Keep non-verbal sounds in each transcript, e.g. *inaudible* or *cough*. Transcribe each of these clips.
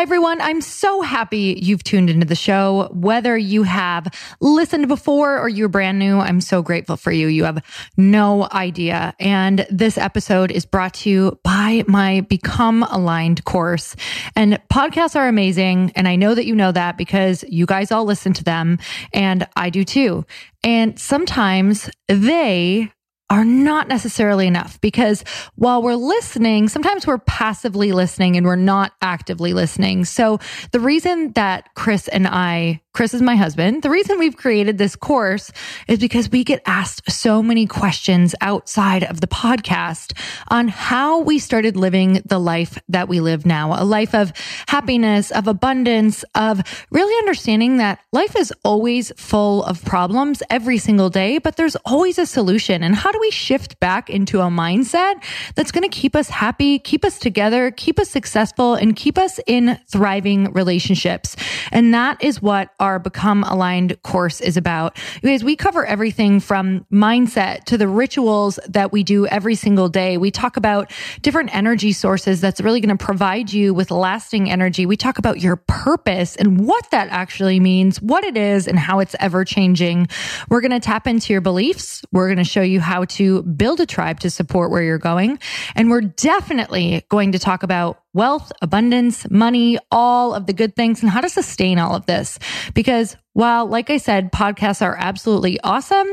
Hi, everyone. I'm so happy you've tuned into the show. Whether you have listened before or you're brand new, I'm so grateful for you. You have no idea. And this episode is brought to you by my Become Aligned course. And podcasts are amazing. And I know that you know that because you guys all listen to them and I do too. And sometimes they are not necessarily enough because while we're listening, sometimes we're passively listening and we're not actively listening. So the reason that Chris and I Chris is my husband. The reason we've created this course is because we get asked so many questions outside of the podcast on how we started living the life that we live now, a life of happiness, of abundance, of really understanding that life is always full of problems every single day, but there's always a solution. And how do we shift back into a mindset that's going to keep us happy, keep us together, keep us successful, and keep us in thriving relationships? And that is what our Become Aligned course is about. You guys, we cover everything from mindset to the rituals that we do every single day. We talk about different energy sources that's really going to provide you with lasting energy. We talk about your purpose and what that actually means, what it is, and how it's ever changing. We're going to tap into your beliefs. We're going to show you how to build a tribe to support where you're going. And we're definitely going to talk about wealth, abundance, money, all of the good things and how to sustain all of this. Because while, like I said, podcasts are absolutely awesome,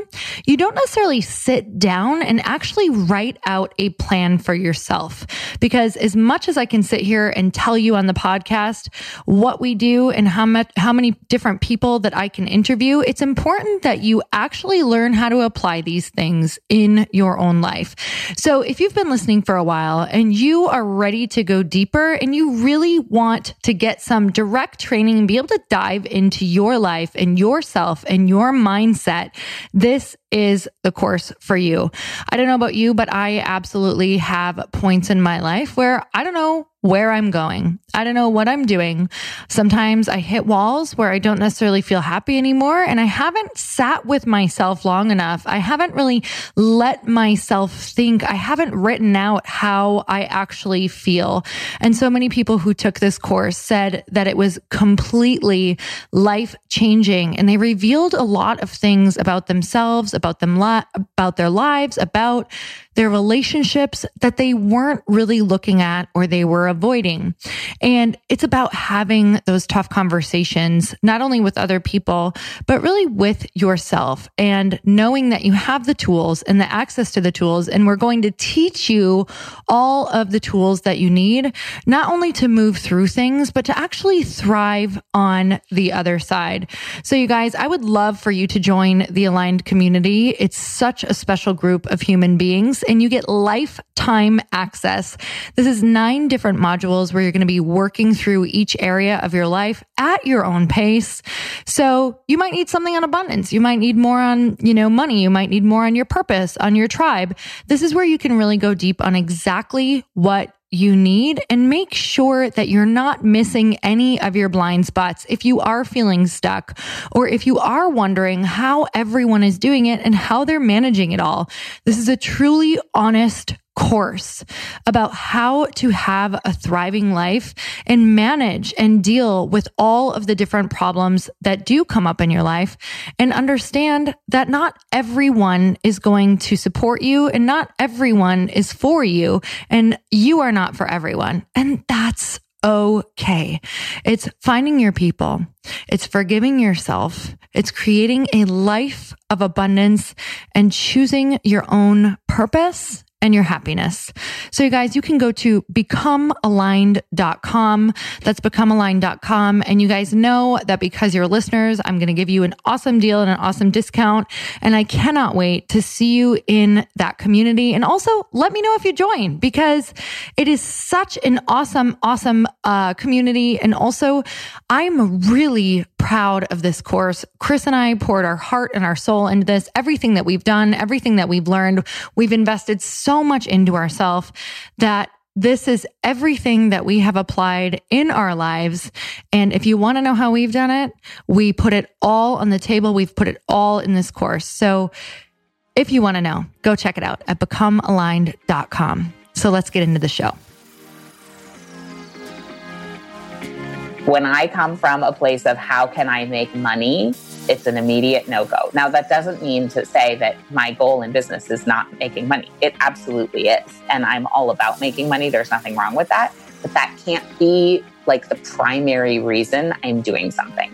you don't necessarily sit down and actually write out a plan for yourself. Because as much as I can sit here and tell you on the podcast what we do and how much, how many different people that I can interview, it's important that you actually learn how to apply these things in your own life. So if you've been listening for a while and you are ready to go deeper and you really want to get some direct training and be able to dive into your life, life and yourself and your mindset, this is the course for you. I don't know about you, but I absolutely have points in my life where I don't know where I'm going. I don't know what I'm doing. Sometimes I hit walls where I don't necessarily feel happy anymore. And I haven't sat with myself long enough. I haven't really let myself think. I haven't written out how I actually feel. And so many people who took this course said that it was completely life changing and they revealed a lot of things about themselves, about them, about their lives, about their relationships that they weren't really looking at or they were avoiding. And it's about having those tough conversations, not only with other people, but really with yourself and knowing that you have the tools and the access to the tools. And we're going to teach you all of the tools that you need, not only to move through things, but to actually thrive on the other side. So you guys, I would love for you to join the aligned community. It's such a special group of human beings and you get lifetime access. This is nine different modules where you're going to be working through each area of your life at your own pace. So you might need something on abundance. You might need more on, you know, money. You might need more on your purpose, on your tribe. This is where you can really go deep on exactly what you need and make sure that you're not missing any of your blind spots if you are feeling stuck or if you are wondering how everyone is doing it and how they're managing it all. This is a truly honest course about how to have a thriving life and manage and deal with all of the different problems that do come up in your life and understand that not everyone is going to support you and not everyone is for you and you are not for everyone. And that's okay. It's finding your people. It's forgiving yourself. It's creating a life of abundance and choosing your own purpose and your happiness. So you guys, you can go to becomealigned.com. That's becomealigned.com. And you guys know that because you're listeners, I'm going to give you an awesome deal and an awesome discount. And I cannot wait to see you in that community. And also let me know if you join because it is such an awesome, awesome uh, community. And also I'm really proud of this course. Chris and I poured our heart and our soul into this. Everything that we've done, everything that we've learned, we've invested so much into ourselves that this is everything that we have applied in our lives. And if you want to know how we've done it, we put it all on the table. We've put it all in this course. So if you want to know, go check it out at becomealigned.com. So let's get into the show. When I come from a place of how can I make money, it's an immediate no go. Now, that doesn't mean to say that my goal in business is not making money. It absolutely is. And I'm all about making money. There's nothing wrong with that. But that can't be like the primary reason I'm doing something.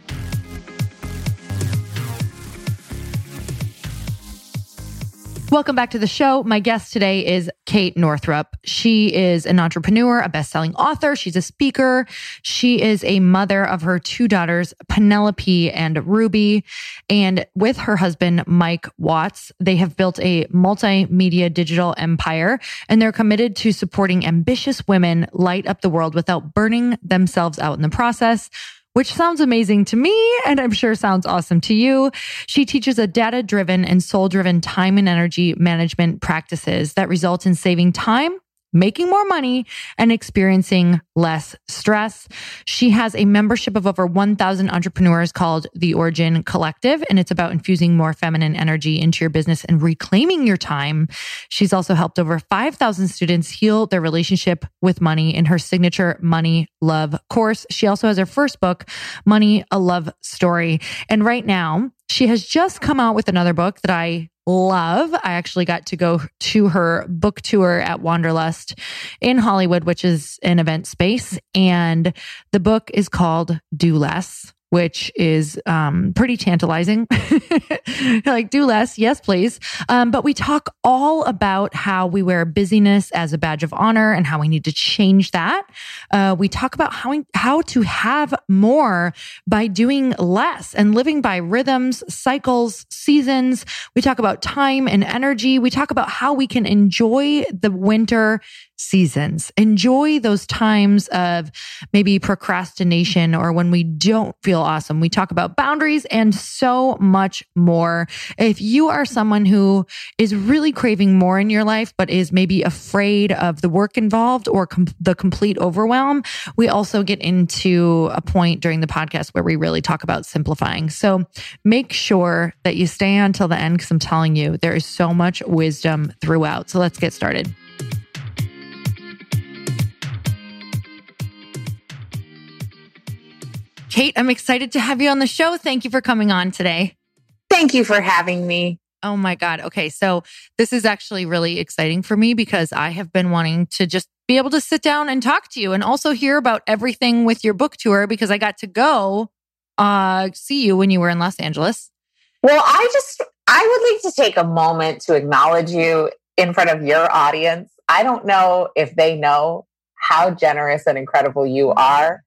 Welcome back to the show. My guest today is Kate Northrup. She is an entrepreneur, a best-selling author. She's a speaker. She is a mother of her two daughters, Penelope and Ruby. And with her husband, Mike Watts, they have built a multimedia digital empire and they're committed to supporting ambitious women light up the world without burning themselves out in the process which sounds amazing to me and I'm sure sounds awesome to you. She teaches a data driven and soul driven time and energy management practices that result in saving time making more money and experiencing less stress. She has a membership of over 1,000 entrepreneurs called the Origin Collective, and it's about infusing more feminine energy into your business and reclaiming your time. She's also helped over 5,000 students heal their relationship with money in her signature Money Love course. She also has her first book, Money, a Love Story. And right now, she has just come out with another book that I love. I actually got to go to her book tour at Wanderlust in Hollywood, which is an event space. And the book is called Do Less which is um, pretty tantalizing. *laughs* like, do less. Yes, please. Um, but we talk all about how we wear busyness as a badge of honor and how we need to change that. Uh, we talk about how, how to have more by doing less and living by rhythms, cycles, seasons. We talk about time and energy. We talk about how we can enjoy the winter seasons. Enjoy those times of maybe procrastination or when we don't feel awesome. We talk about boundaries and so much more. If you are someone who is really craving more in your life, but is maybe afraid of the work involved or com- the complete overwhelm, we also get into a point during the podcast where we really talk about simplifying. So make sure that you stay on until the end because I'm telling you, there is so much wisdom throughout. So let's get started. Kate, I'm excited to have you on the show. Thank you for coming on today. Thank you for having me. Oh my God. Okay. So this is actually really exciting for me because I have been wanting to just be able to sit down and talk to you and also hear about everything with your book tour because I got to go uh, see you when you were in Los Angeles. Well, I just, I would like to take a moment to acknowledge you in front of your audience. I don't know if they know how generous and incredible you are.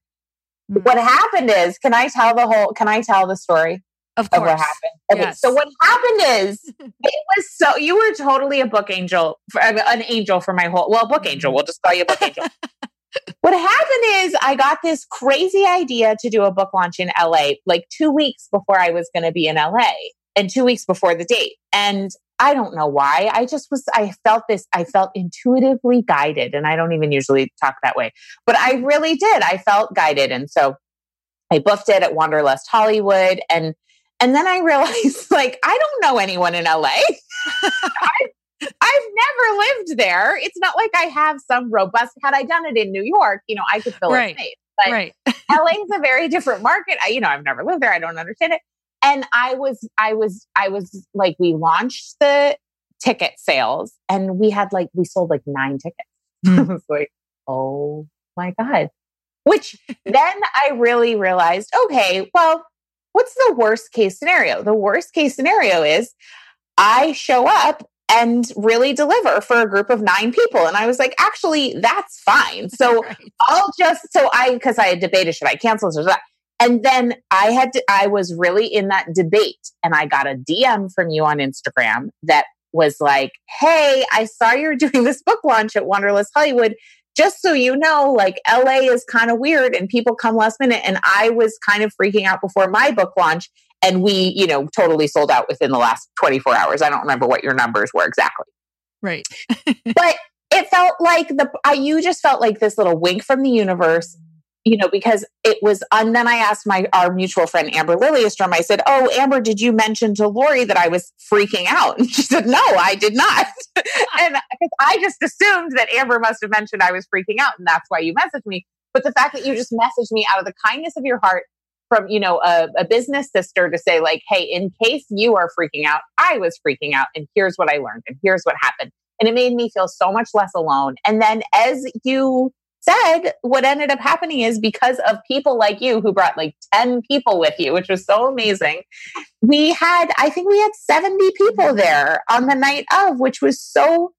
What happened is, can I tell the whole, can I tell the story? Of, of what happened. Okay, yes. so what happened is *laughs* it was so you were totally a book angel, for, an angel for my whole well, book angel. Mm-hmm. We'll just call you a book angel. *laughs* what happened is I got this crazy idea to do a book launch in LA like two weeks before I was going to be in LA and two weeks before the date. And I don't know why. I just was, I felt this, I felt intuitively guided. And I don't even usually talk that way, but I really did. I felt guided. And so I booked it at Wanderlust Hollywood. And, and then I *laughs* realized like, I don't know anyone in LA. *laughs* I, I've never lived there. It's not like I have some robust, had I done it in New York, you know, I could fill right. it But right. *laughs* LA is a very different market. I, you know, I've never lived there. I don't understand it and I was, I was, I was like, we launched the ticket sales and we had like, we sold like nine tickets. *laughs* Mm. I was like, oh my God. Which then I really realized, okay, well, what's the worst case scenario? The worst case scenario is I show up and really deliver for a group of nine people. And I was like, actually, that's fine. So *laughs* right. I'll just, so I, because I had debated, should I cancel this or that? And then I had to, I was really in that debate and I got a DM from you on Instagram that was like, Hey, I saw you're *laughs* doing this book launch at Wanderlust Hollywood. Just so you know, like LA is kind of weird and people come last minute. And I was kind of freaking out before my book launch. And we, you know, totally sold out within the last 24 hours. I don't remember what your numbers were exactly. Right. *laughs* but it felt like the, I, you just felt like this little wink from the universe you know, because it was, and then I asked my, our mutual friend, Amber Lilyestrom, I said, Oh, Amber, did you mention to Lori that I was freaking out? *laughs* And she said, No, I did not. *laughs* and I just assumed that Amber must have mentioned I was freaking out and that's why you messaged me. But the fact that you just messaged me out of the kindness of your heart from, you know, a, a business sister to say like, Hey, in case you are freaking out, I was freaking out and here's what I learned and here's what happened. And it made me feel so much less alone. And then as you said, what ended up happening is because of people like you who brought like 10 people with you, which was so amazing. We had, I think we had 70 people there on the night of, which was so,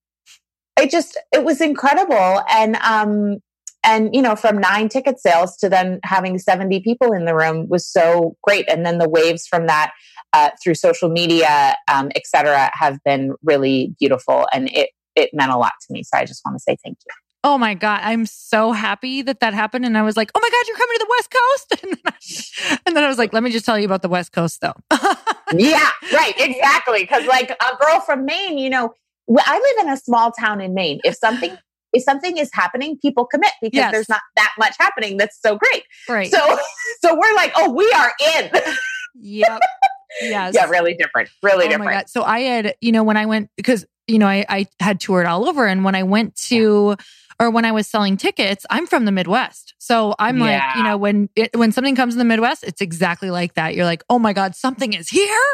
it just, it was incredible. And, um, and you know from nine ticket sales to then having 70 people in the room was so great and then the waves from that uh, through social media um, et cetera have been really beautiful and it it meant a lot to me so i just want to say thank you Oh my God. I'm so happy that that happened. And I was like, oh my God, you're coming to the West Coast. *laughs* And then I, and then I was like, let me just tell you about the West Coast though. *laughs* yeah, right. Exactly. Cause like a girl from Maine, you know, I live in a small town in Maine. If something, if something is happening, people commit because yes. there's not that much happening. That's so great. Right. So, *laughs* so we're like, oh, we are in. yep. Yes. Yeah, really different. Really oh different. So I had, you know, when I went because you know I, I had toured all over, and when I went to. Yeah or when I was selling tickets, I'm from the Midwest. So I'm yeah. like, you know, when it, when something comes in the Midwest, it's exactly like that. You're like, "Oh my god, something is here.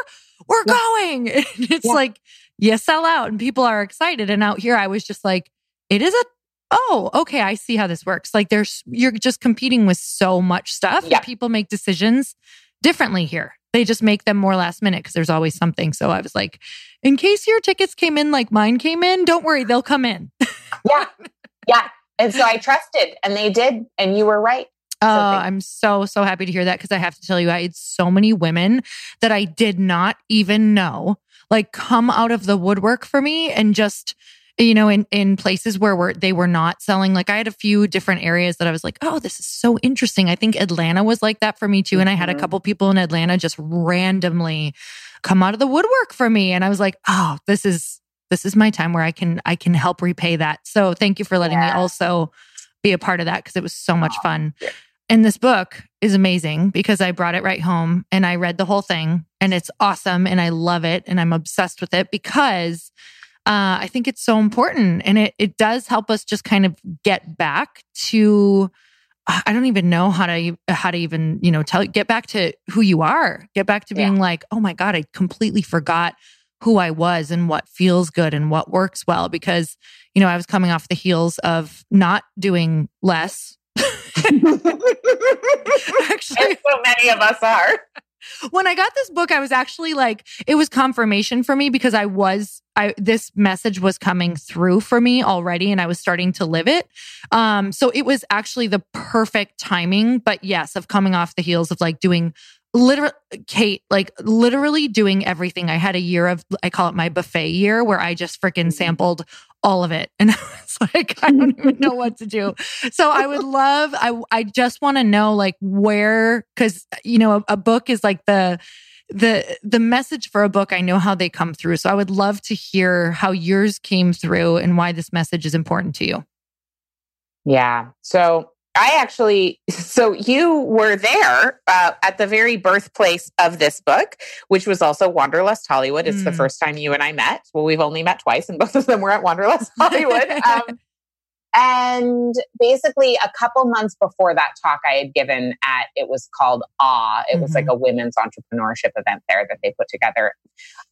We're yeah. going." *laughs* it's yeah. like you sell out and people are excited. And out here I was just like, "It is a oh, okay, I see how this works." Like there's you're just competing with so much stuff. Yeah. People make decisions differently here. They just make them more last minute because there's always something. So I was like, in case your tickets came in like mine came in, don't worry, they'll come in. yeah. *laughs* Yeah. And so I trusted and they did. And you were right. Oh, I'm so, so happy to hear that because I have to tell you, I had so many women that I did not even know like come out of the woodwork for me and just, you know, in, in places where we're, they were not selling. Like I had a few different areas that I was like, oh, this is so interesting. I think Atlanta was like that for me too. And I had a mm-hmm. couple people in Atlanta just randomly come out of the woodwork for me. And I was like, oh, this is, this is my time where I can I can help repay that. So thank you for letting yeah. me also be a part of that because it was so much fun. And this book is amazing because I brought it right home and I read the whole thing and it's awesome and I love it and I'm obsessed with it because uh, I think it's so important and it it does help us just kind of get back to I don't even know how to how to even you know tell get back to who you are get back to being yeah. like oh my god I completely forgot who I was and what feels good and what works well because, you know, I was coming off the heels of not doing less. *laughs* Actually, so many of us are. When I got this book, I was actually like, it was confirmation for me because I was, I, this message was coming through for me already and I was starting to live it. Um, so it was actually the perfect timing, but yes, of coming off the heels of like doing literally Kate, like literally doing everything. I had a year of I call it my buffet year where I just freaking mm-hmm. sampled all of it. *laughs* And I was like, I don't even *laughs* know what to do. So I would love, I I just want to know like where because you know, a, a book is like the the the message for a book i know how they come through so i would love to hear how yours came through and why this message is important to you yeah so I actually, so you were there uh, at the very birthplace of this book, which was also Wanderlust Hollywood. It's mm. the first time you and I met. Well, we've only met twice, and both of them were at Wanderlust Hollywood. *laughs* Um, and basically, a couple months before that talk I had given at, it was called Awe. It mm-hmm. was like mm-hmm. a women's entrepreneurship event there that they put together.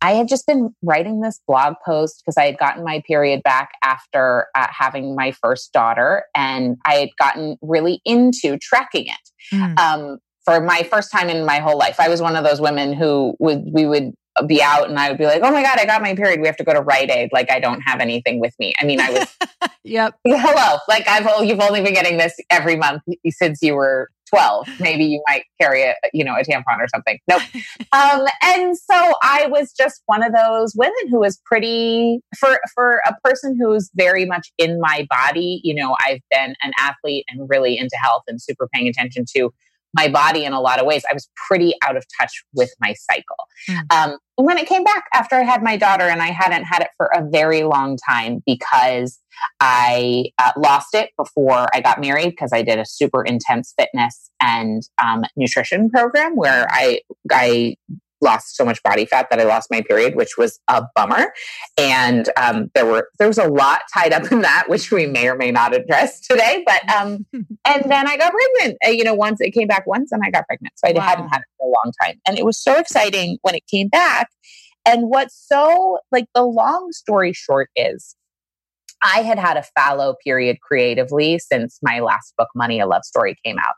I had just been writing this blog post because I had gotten my period back after uh, having my first daughter, and I had gotten really into tracking it. Mm. Um, for my first time in my whole life, I was one of those women who would we would be out and I would be like, oh my God, I got my period. We have to go to Rite Aid. Like I don't have anything with me. I mean, I was, *laughs* yep. *laughs* Hello. Like I've, you've only been getting this every month since you were 12. Maybe you might carry a, you know, a tampon or something. Nope. *laughs* um, and so I was just one of those women who was pretty, for, for a person who's very much in my body, you know, I've been an athlete and really into health and super paying attention to my body in a lot of ways. I was pretty out of touch with my cycle. Mm. Um, when it came back after I had my daughter, and I hadn't had it for a very long time because I uh, lost it before I got married because I did a super intense fitness and um, nutrition program where I I lost so much body fat that I lost my period, which was a bummer. And um, there were there was a lot tied up in that, which we may or may not address today. But um, *laughs* and then I got pregnant. Uh, you know, once it came back once, and I got pregnant, so I wow. hadn't had it for a long time, and it was so exciting when it came back. And what's so like the long story short is. I had had a fallow period creatively since my last book, Money, a Love Story, came out.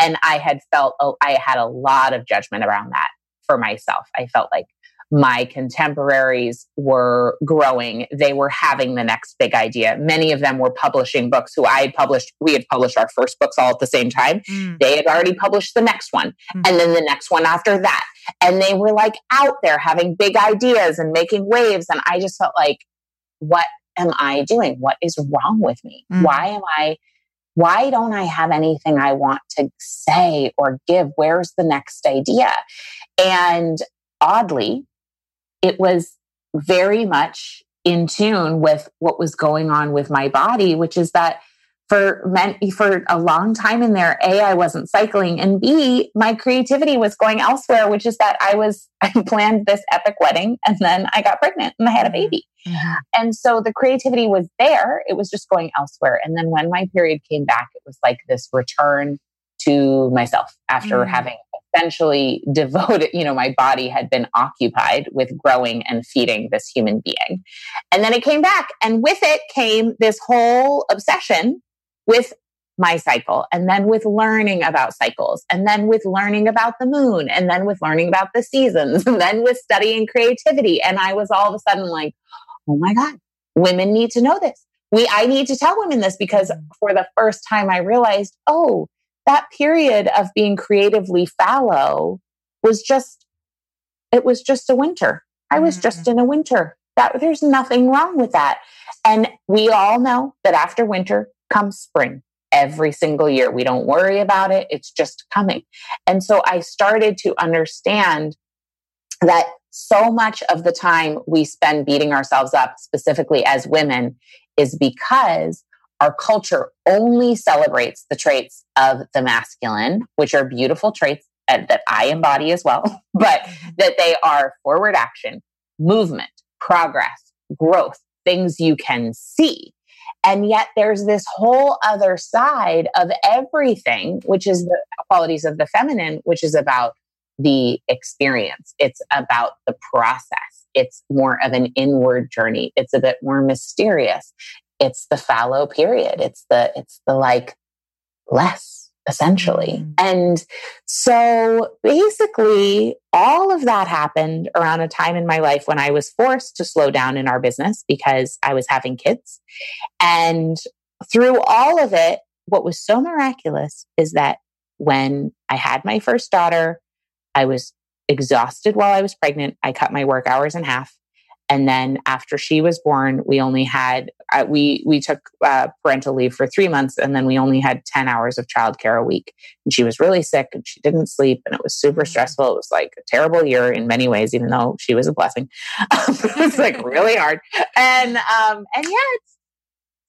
And I had felt, oh, I had a lot of judgment around that for myself. I felt like my contemporaries were growing. They were having the next big idea. Many of them were publishing books who I had published. We had published our first books all at the same time. Mm. They had already published the next one mm. and then the next one after that. And they were like out there having big ideas and making waves. And I just felt like, what am I doing? What is wrong with me? Mm. Why am I? Why don't I have anything I want to say or give? Where's the next idea? And oddly, it was very much in tune with what was going on with my body, which is that for men, for a long time in there, A, I wasn't cycling and B, my creativity was going elsewhere, which is that I was, *laughs* I planned this epic wedding and then I got pregnant and I had a mm-hmm. baby. Mm-hmm. And so the creativity was there. It was just going elsewhere. And then when my period came back, it was like this return to myself after mm-hmm. having essentially *laughs* devoted, you know, my body had been occupied with growing and feeding this human being. And then it came back. And with it came this whole obsession with my cycle and then with learning about cycles and then with learning about the moon and then with learning about the seasons *laughs* and then with studying creativity. And I was all of a sudden like, oh my God, women need to know this. We, I need to tell women this because mm. for the first time I realized, oh, that period of being creatively fallow was just, it was just a winter. I was just in a winter. That there's nothing wrong with that. And we all know that after winter comes spring every single year. We don't worry about it. It's just coming. And so I started to understand that so much of the time we spend beating ourselves up, specifically as women, is because our culture only celebrates the traits of the masculine, which are beautiful traits that I embody as well, *laughs* but mm-hmm. that they are forward action, movement, progress, growth, things you can see. And yet there's this whole other side of everything, which is the qualities of the feminine, which is about the experience. It's about the process. It's more of an inward journey. It's a bit more mysterious. It's the fallow period. It's the, it's the like less essentially. Mm. And so basically, all of that happened around a time in my life when I was forced to slow down in our business because I was having kids. And through all of it, what was so miraculous is that when I had my first daughter, I was exhausted while I was pregnant. I cut my work hours in half and then after she was born we only had uh, we we took uh, parental leave for three months and then we only had 10 hours of childcare a week. And she was really sick and she didn't sleep and it was super mm. stressful. It was like a terrible year in many ways even though she was a blessing. *laughs* It was like really *laughs* hard. And um and yeah it's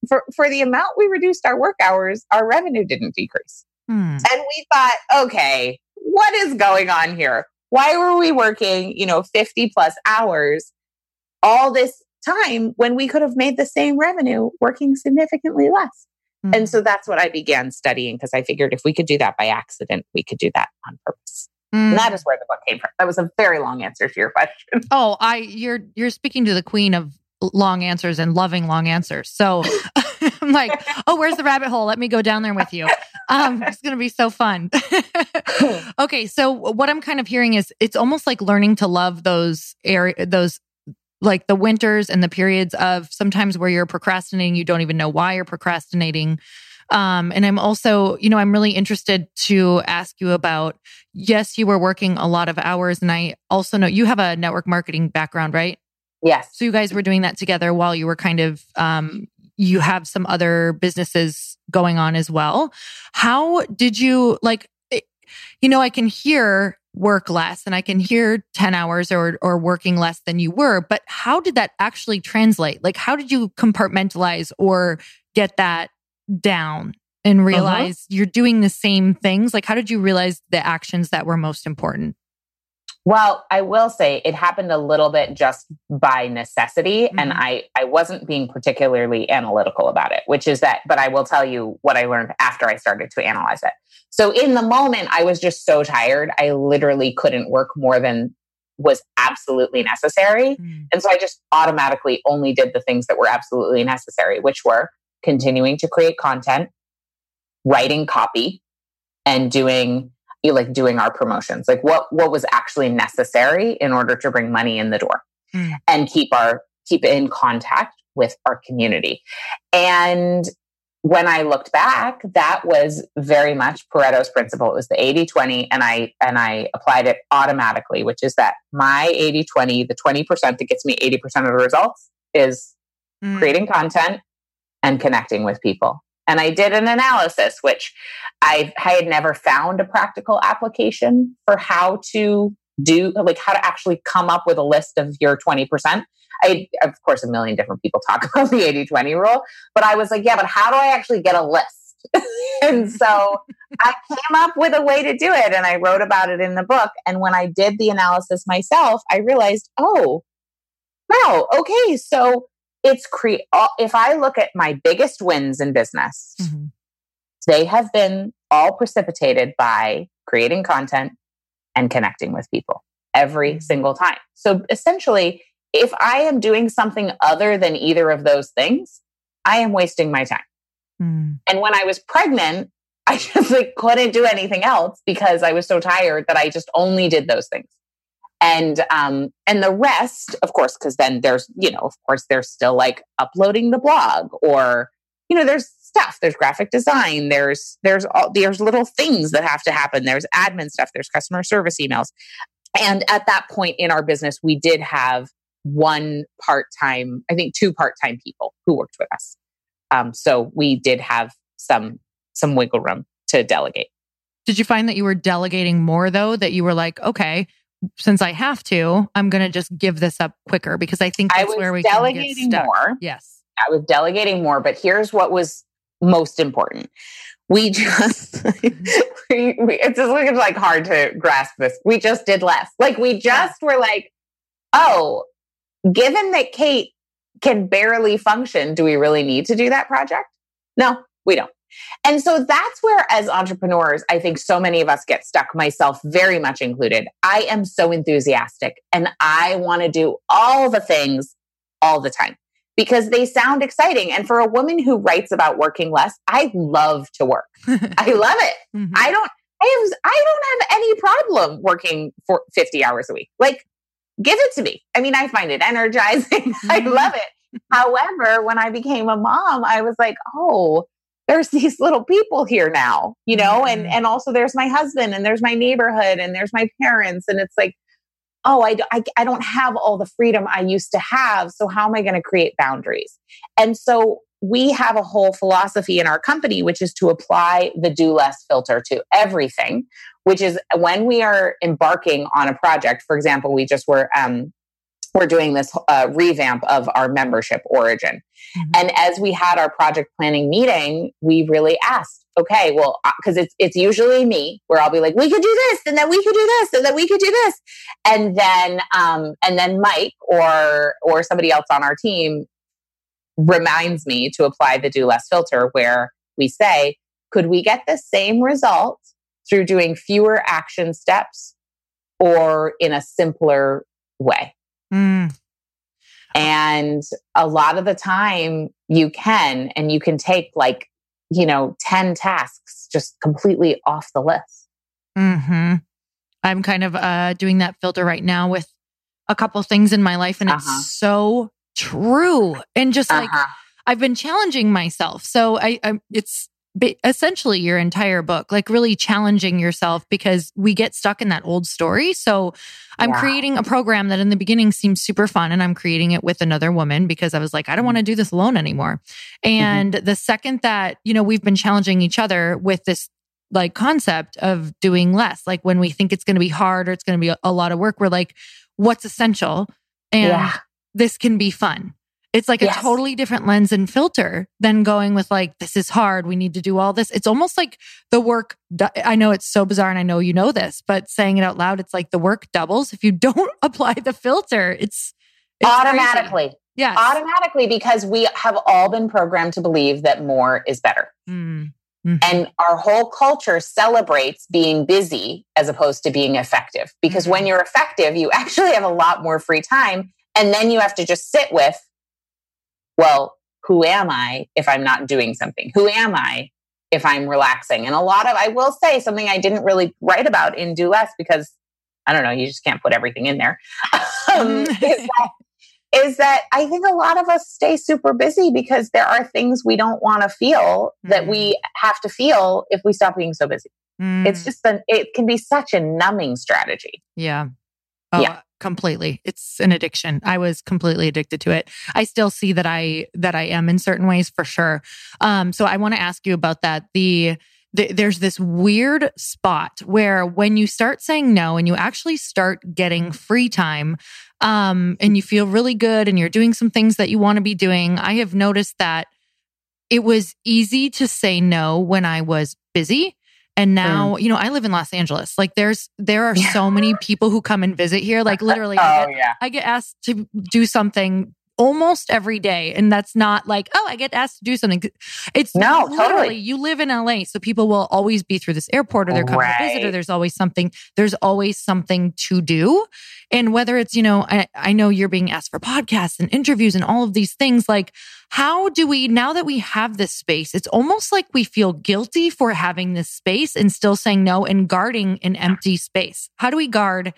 for for the amount we reduced our work hours our revenue didn't decrease. Mm. and we thought okay what is going on here? Why were we working you know 50 plus hours all this time when we could have made the same revenue working significantly less. Mm-hmm. And so that's what I began studying because I figured if we could do that by accident, we could do that on purpose. Mm. And that is where the book came from. That was a very long answer to your question. *laughs* Oh, I you're you're speaking to the queen of long answers and loving long answers. So *laughs* I'm like, oh, where's the rabbit hole? Let me go down there with you. Um, it's going to be so fun. *laughs* okay, so what I'm kind of hearing is it's almost like learning to love those area, those like the winters and the periods of sometimes where you're procrastinating, you don't even know why you're procrastinating. Um, and I'm also, you know, I'm really interested to ask you about yes, you were working a lot of hours. And I also know you have a network marketing background, right? Yes. So you guys were doing that together while you were kind of, um, you have some other businesses going on as well. How did you like, you know, I can hear work less and I can hear 10 hours or or working less than you were, but how did that actually translate? Like how did you compartmentalize or get that down and uh-huh. realize uh-huh. you're doing the same things? Like how did you realize the actions that were most important? Well, I will say it happened a little bit just by necessity. Mm-hmm. And I, I wasn't being particularly analytical about it, which is that, but I will tell you what I learned after I started to analyze it. So in the moment, I was just so tired. I literally couldn't work more than was absolutely necessary. Mm-hmm. And so I just automatically only did the things that were absolutely necessary, which were continuing to create content, writing copy, and doing like doing our promotions? Like what what was actually necessary in order to bring money in the door? Mm. and keep our keep in contact with our community. And when i looked back that was very much pareto's principle. It was the 80-20 and i and i applied it automatically which is that my 80-20 the 20% that gets me 80% of the results is mm. creating content and connecting with people and I did an analysis, which I, I had never found a practical application for how to do, like how to actually come up with a list of your 20%. I, of course, a million different people talk *laughs* about the 80 20 rule, but I was like, yeah, but how do I actually get a list? *laughs* and so I came up with a way to do it and I wrote about it in the book. And when I did the analysis myself, I realized, oh, wow, okay. So it's create, if I look at my biggest wins in business, mm-hmm. they have been all precipitated by creating content and connecting with people every mm-hmm. single time. So essentially, if I am doing something other than either of those things, I am wasting my time. Mm. And when I was pregnant, I *laughs* just like couldn't do anything else because I was so tired that I just only did those things. And um and the rest, of course, because then there's, you know, of course, there's still like uploading the blog or, you know, there's stuff. There's graphic design. There's there's all there's little things that have to happen. There's admin stuff. There's customer service emails. And at that point in our business, we did have one part time, I think two part time people who worked with us. Um, so we did have some some wiggle room to delegate. Did you find that you were delegating more though? That you were like, okay, since I have to, I'm going to just give this up quicker because I think that's I where we delegating more. Yes, I was delegating more, but here's what was most important. We *laughs* just, we, we, it's just it's like hard to grasp this. We just did less. Like we just were like, oh, given that Kate can barely function, do we really need to do that project? No, we don't. And so that's where, as entrepreneurs, I think so many of us get stuck, myself very much included. I am so enthusiastic and I want to do all the things all the time because they sound exciting. And for a woman who writes about working less, I love to work. *laughs* I love it. Mm-hmm. I don't. I have, I don't have any problem working for 50 hours a week. Like, give it to me. I mean, I find it energizing. *laughs* Mm-hmm. I love it. However, when I became a mom, I was like, oh, there's *laughs* these little people here now, you know, mm-hmm. and and also there's my husband and there's my neighborhood and there's my parents and it's like oh I, I, I don't have all the freedom i used to have so how am i going to create boundaries and so we have a whole philosophy in our company which is to apply the do less filter to everything which is when we are embarking on a project for example we just were um, we're doing this uh, revamp of our membership origin. Mm-hmm. And as we had our project planning meeting, we really asked, okay, well, because uh, it's it's usually me where I'll be like, we could do this, and then we could do this, and then we could do this, and then um, and then Mike or or somebody else on our team reminds me to apply the do less filter, where we say, could we get the same result through doing fewer action steps or in a simpler way? Mm. And a lot of the time you can, and you can take like, you know, 10 tasks just completely off the list. hmm I'm kind of uh, doing that filter right now with a couple things in my life, and uh-huh. it's so true. And just like uh-huh. I've been challenging myself. So I, I it's essentially your entire book, like really challenging yourself because we get stuck in that old story. So I'm yeah. creating a program that in the beginning seems super fun and I'm creating it with another woman because I was like, I don't want to do this alone anymore. Mm-hmm. And mm-hmm. the second that, you know, we've been challenging each other with this like concept of doing less, like when we think it's going to be hard or it's going to be a, a lot of work, we're like, what's essential? And yeah. this can be fun. It's like yes. a totally different lens and filter than going with like, this is hard. We need to do all this. It's almost like the work. I know it's so bizarre and I know you know this, but saying it out loud, it's like the work doubles. If you *laughs* don't apply the filter, it's, it's automatically. Yeah. Automatically because we have all been programmed to believe that more is better. Mm. Mm-hmm. And our whole culture celebrates being busy as opposed to being effective. Because mm-hmm. when you're effective, you *laughs* actually have a lot more free time. And then you have to just sit with well, who am I if I'm not doing something? Who am I if I'm relaxing? And a lot of, I will say something I didn't really write about in Do Less because I don't know, you just can't put everything in there. *laughs* um, is, that, is that I think a lot of us stay super busy because there are things we don't want to feel mm. that we mm. have to feel if we stop being so busy. Mm. It's just an, it can be such a numbing strategy. Yeah. Oh, yeah completely. It's an addiction. I was completely addicted to it. I still see that i that i am in certain ways for sure. Um so i want to ask you about that. The th- there's this weird spot where when you start saying no and you actually start getting free time um, and you feel really good and you're doing some things that you want to be doing, I have noticed that it was easy to say no when I was busy. And now, mm. you know, I live in Los Angeles. Like there's there are so many people who come and visit here. Like *laughs* literally oh, I, get, yeah. I get asked to do something almost every day. And that's not like, oh, I get asked to do something. It's no, literally totally. you live in LA. So people will always be through this airport or they're coming right. to visit or there's always something, there's always something to do. And whether it's, you know, I, I know you're being asked for podcasts and interviews and all of these things, like how do we, now that we have this space, it's almost like we feel guilty for having this space and still saying no and guarding an empty space. How do we guard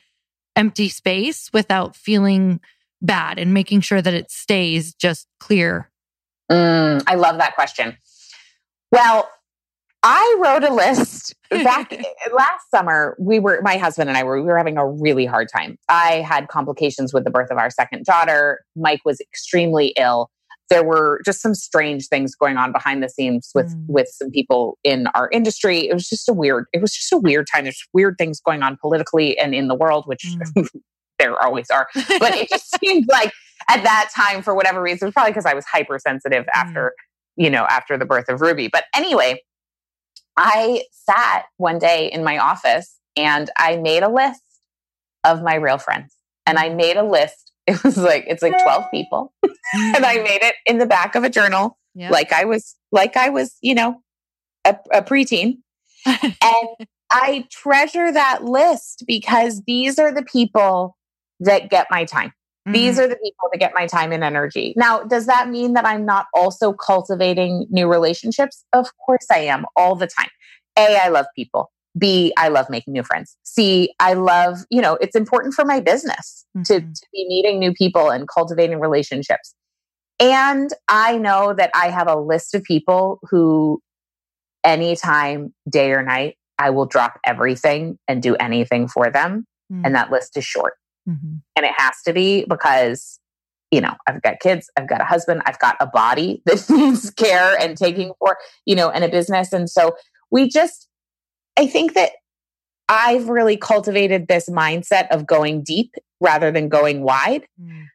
empty space without feeling bad and making sure that it stays just clear? Mm, I love that question. Well, I wrote a list back *laughs* last summer. We were, my husband and I were, we were having a really hard time. I had complications with the birth of our second daughter. Mike was extremely ill. There were just some strange things going on behind the scenes with mm. with some people in our industry. It was just a weird. It was just a weird time. There's weird things going on politically and in the world, which mm. *laughs* there always are. But it just *laughs* seemed like at that time, for whatever reason, it was probably because I was hypersensitive mm. after, you know, after the birth of Ruby. But anyway, I sat one day in my office and I made a list of my real friends. And I made a list. *laughs* It was like, it's like 12 people. *laughs* and I made it in the back of a journal, yep. like I was, like I was, you know, a, a preteen. *laughs* and I treasure that list because these are the people that get my time. Mm-hmm. These are the people that get my time and energy. Now, does that mean that I'm not also cultivating new relationships? Of course I am all the time. A, I love people. B, I love making new friends. C, I love, you know, it's important for my business mm-hmm. to, to be meeting new people and cultivating relationships. And I know that I have a list of people who, anytime, day or night, I will drop everything and do anything for them. Mm-hmm. And that list is short. Mm-hmm. And it has to be because, you know, I've got kids, I've got a husband, I've got a body *laughs* that needs care and taking for, you know, and a business. And so we just, I think that I've really cultivated this mindset of going deep rather than going wide. Mm.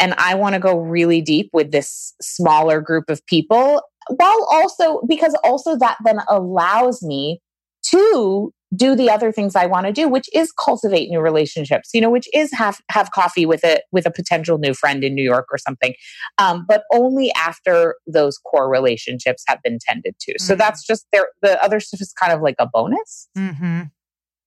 And I want to go really deep with this smaller group of people while also, because also that then allows me to do the other things I want to do, which is cultivate new relationships, you know, which is have have coffee with a with a potential new friend in New York or something, um, but only after those core relationships have been tended to. Mm-hmm. So that's just there. The other stuff is kind of like a bonus. Mm-hmm.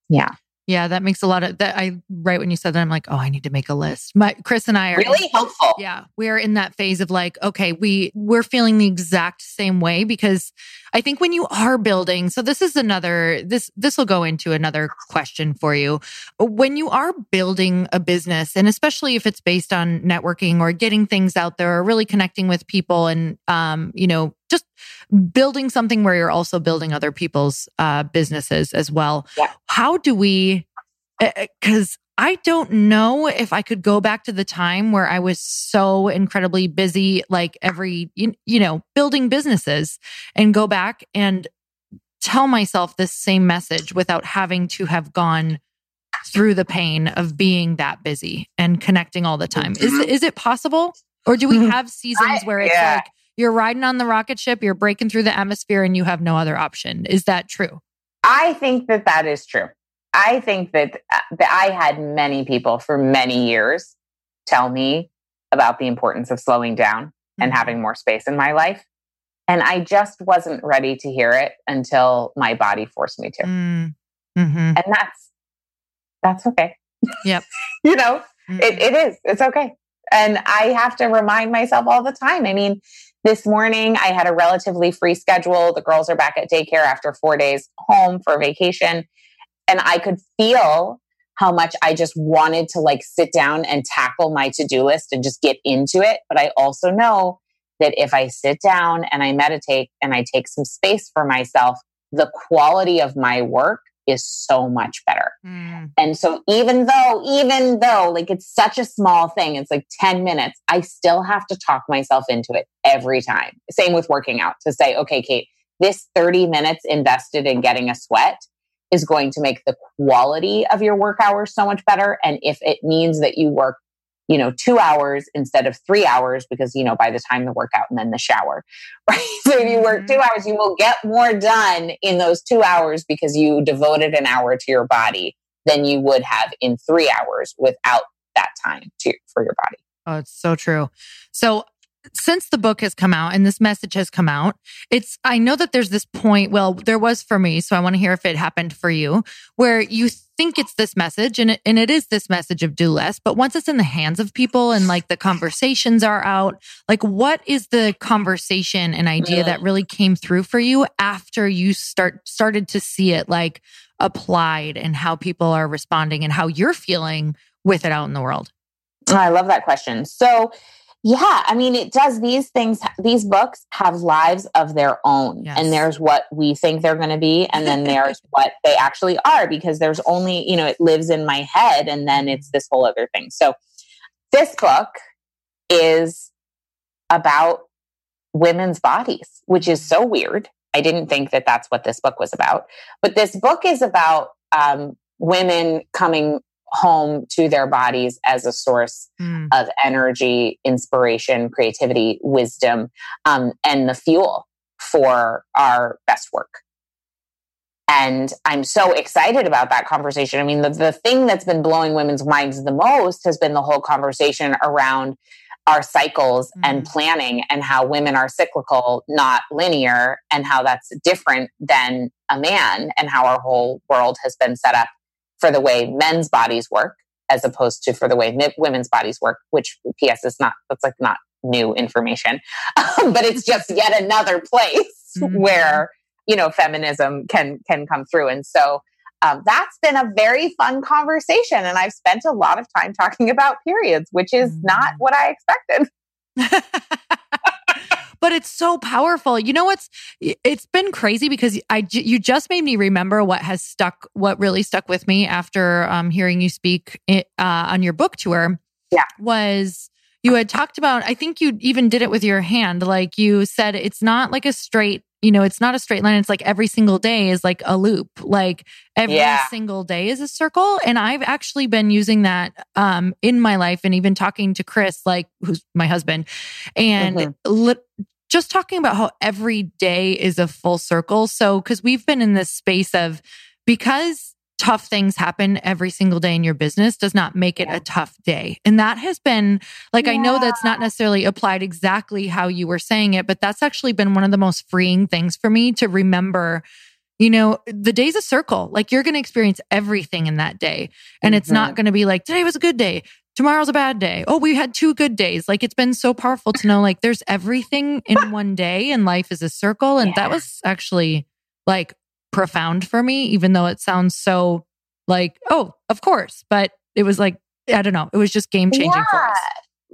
Yeah. Yeah, that makes a lot of that. I right when you said that, I'm like, oh, I need to make a list. My Chris and I are really helpful. Yeah, we are in that phase of like, okay, we we're feeling the exact same way because I think when you are building, so this is another this this will go into another question for you. When you are building a business, and especially if it's based on networking or getting things out there, or really connecting with people, and um, you know, just building something where you're also building other people's uh, businesses as well. Yeah. How do we? Because uh, uh, I don't know if I could go back to the time where I was so incredibly busy, like every, you, you know, building businesses and go back and tell myself this same message without having to have gone through the pain of being that busy and connecting all the time. Is, mm-hmm. is it possible? Or do we *laughs* have seasons where it's yeah. like, you're riding on the rocket ship, you're breaking through the atmosphere, and you have no other option. Is that true? I think that that is true. I think that, uh, that I had many people for many years tell me about the importance of slowing down mm-hmm. and having more space in my life. And I just wasn't ready to hear it until my body forced me to. Mm, mm-hmm. And that's that's okay. Yep. *laughs* you know, mm-hmm. it, it is. It's okay. And I have to remind myself all the time. I mean, this morning, I had a relatively free schedule. The girls are back at daycare after four days home for vacation. And I could feel how much I just wanted to like sit down and tackle my to do list and just get into it. But I also know that if I sit down and I meditate and I take some space for myself, the quality of my work is so much better. Mm. And so even though, even though like it's such a small thing, it's like 10 minutes, I still have to talk myself into it every time. Same with working out to say, okay, Kate, this 30 minutes invested in getting a sweat is going to make the quality of your work hours so much better. And if it means that you work, you know, two hours instead of three hours, because, you know, by the time the workout and then the shower, *laughs* right? So if you work two mm-hmm. hours, you will get more done in those two hours because you devoted an hour to your body than you would have in three hours without that time to, for your body. Oh, it's so true. So since the book has come out and this message has come out, it's, I know that there's this point, well, there was for me. So I want to hear if it happened for you, where you think it's this message and it, and it is this message of do less. But once it's in the hands of people and like the conversations are out, like what is the conversation and idea that really came through for you after you start, started to see it like applied and how people are responding and how you're feeling with it out in the world? Ah, I love that question. So, yeah, I mean, it does these things, these books have lives of their own. Yes. And there's what we think they're going to be. And then there's *laughs* what they actually are because there's only, you know, it lives in my head and then it's this whole other thing. So this book is about women's bodies, which is so weird. I didn't think that that's what this book was about. But this book is about um, women coming home to their bodies as a source mm. of energy, inspiration, creativity, wisdom, um, and the fuel for our best work. And I'm so excited about that conversation. I mean, the, the thing that's been blowing women's minds the most has been the whole conversation around our cycles mm. and planning and how women are cyclical, not linear, and how that's different than a man, and how our whole world has been set up for the way men's bodies work as opposed to for the way women's bodies work, which PS is not, that's like not new information, *laughs* but it's just yet another place *laughs* mm-hmm. where, you know, feminism can, can come through. And so, um, that's been a very fun conversation. And I've spent a lot of time talking about periods, which is mm-hmm. not what I expected. *laughs* but it's so powerful. You know what's it's been crazy because I you just made me remember what has stuck what really stuck with me after um, hearing you speak it, uh, on your book tour. Yeah. Was you had talked about I think you even did it with your hand like you said it's not like a straight you know, it's not a straight line. It's like every single day is like a loop. Like every yeah. single day is a circle. And I've actually been using that um, in my life and even talking to Chris, like who's my husband, and mm-hmm. li- just talking about how every day is a full circle. So, because we've been in this space of because tough things happen every single day in your business does not make it yeah. a tough day. And that has been like, yeah. I know that's not necessarily applied exactly how you were saying it, but that's actually been one of the most freeing things for me to remember. You know, the day's a circle. Like you're going to experience everything in that day. And mm-hmm. it's not mm-hmm. going to be like, today was a good day tomorrow's a bad day. Oh, we had two good days. Like it's been so powerful to know like there's everything in *laughs* one day and life is a circle. And yeah. that was actually like profound for me, even though it sounds so like, oh, of course. But it was like, I don't know, it was just game changing yeah. for us.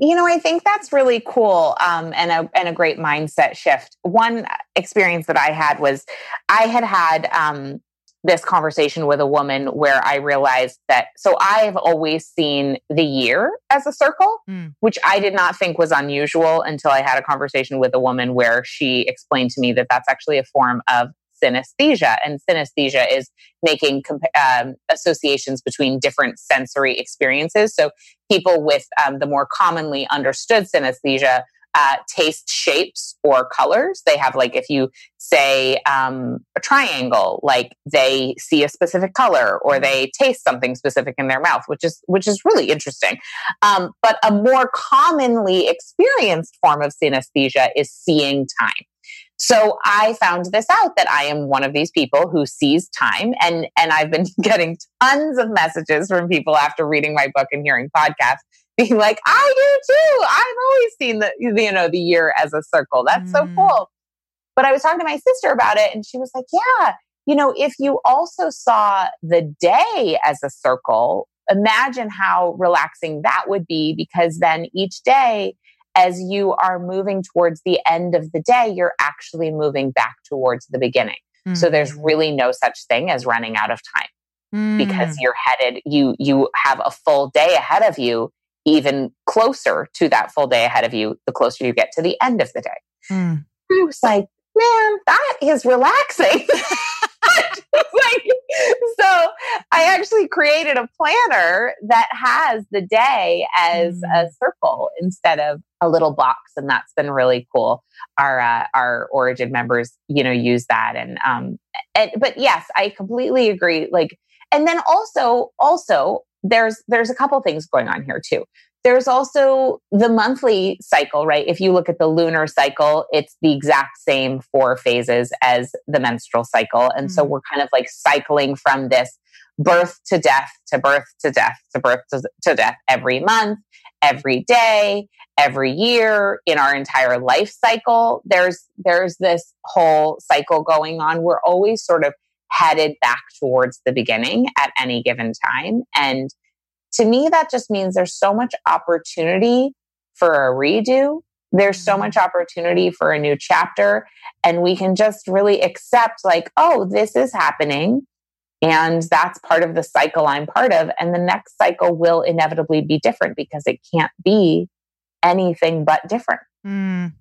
You know, I think that's really cool um, and, a, and a great mindset shift. One experience that I had was I had had um, this conversation with a woman where I realized that so I've always seen the year as a circle, mm. which I did not think was unusual until I had a conversation with a woman where she explained to me that that's actually a form of synesthesia. And synesthesia is making um, associations between different sensory experiences. So people with um, the more commonly understood synesthesia uh, taste shapes or colors. They have like if you say um, a triangle, like they see a specific color or they taste something specific in their mouth, which is which is really interesting. Um, but a more commonly experienced form of synesthesia is seeing time. So I found this out that I am one of these people who sees time and and I've been *laughs* getting tons of messages from people after reading my book and hearing podcasts being *laughs* like, I do too. I've always seen the, you know, the year as a circle. That's mm. so cool. But I was talking to my sister about it and she was like, yeah, you know, if you also saw the day as a circle, imagine how relaxing that would be because then each day, as you are moving towards the end of the day, you're actually moving back towards the beginning. Mm. So there's mm. really no such thing as running out of time. Mm. because you're headed you you have a full day ahead of you even closer to that full day ahead of you, the closer you get to the end of the day. Mm. I was like, man, that is relaxing. like, *laughs* so I actually created a planner that has the day as mm. a circle instead of a little box, and that's been really cool. Our uh, our origin members, you know, use that, and um, and but yes, I completely agree. Like, and then also also there's there's a couple things going on here too. There's also the monthly cycle, right? If you look at the lunar cycle, it's the exact same four phases as the menstrual cycle. And mm-hmm. so we're kind of like cycling from this birth to death to birth to death to birth to, to death every month, every day, every year in our entire life cycle. There's there's this whole cycle going on. We're always sort of headed back towards the beginning at any given time. And to me, that just means there's so much opportunity for a redo. There's so mm-hmm. much opportunity for a new chapter. And we can just really accept, like, oh, this is happening. And that's part of the cycle I'm part of. And the next cycle will inevitably be different because it can't be anything but different. Mm.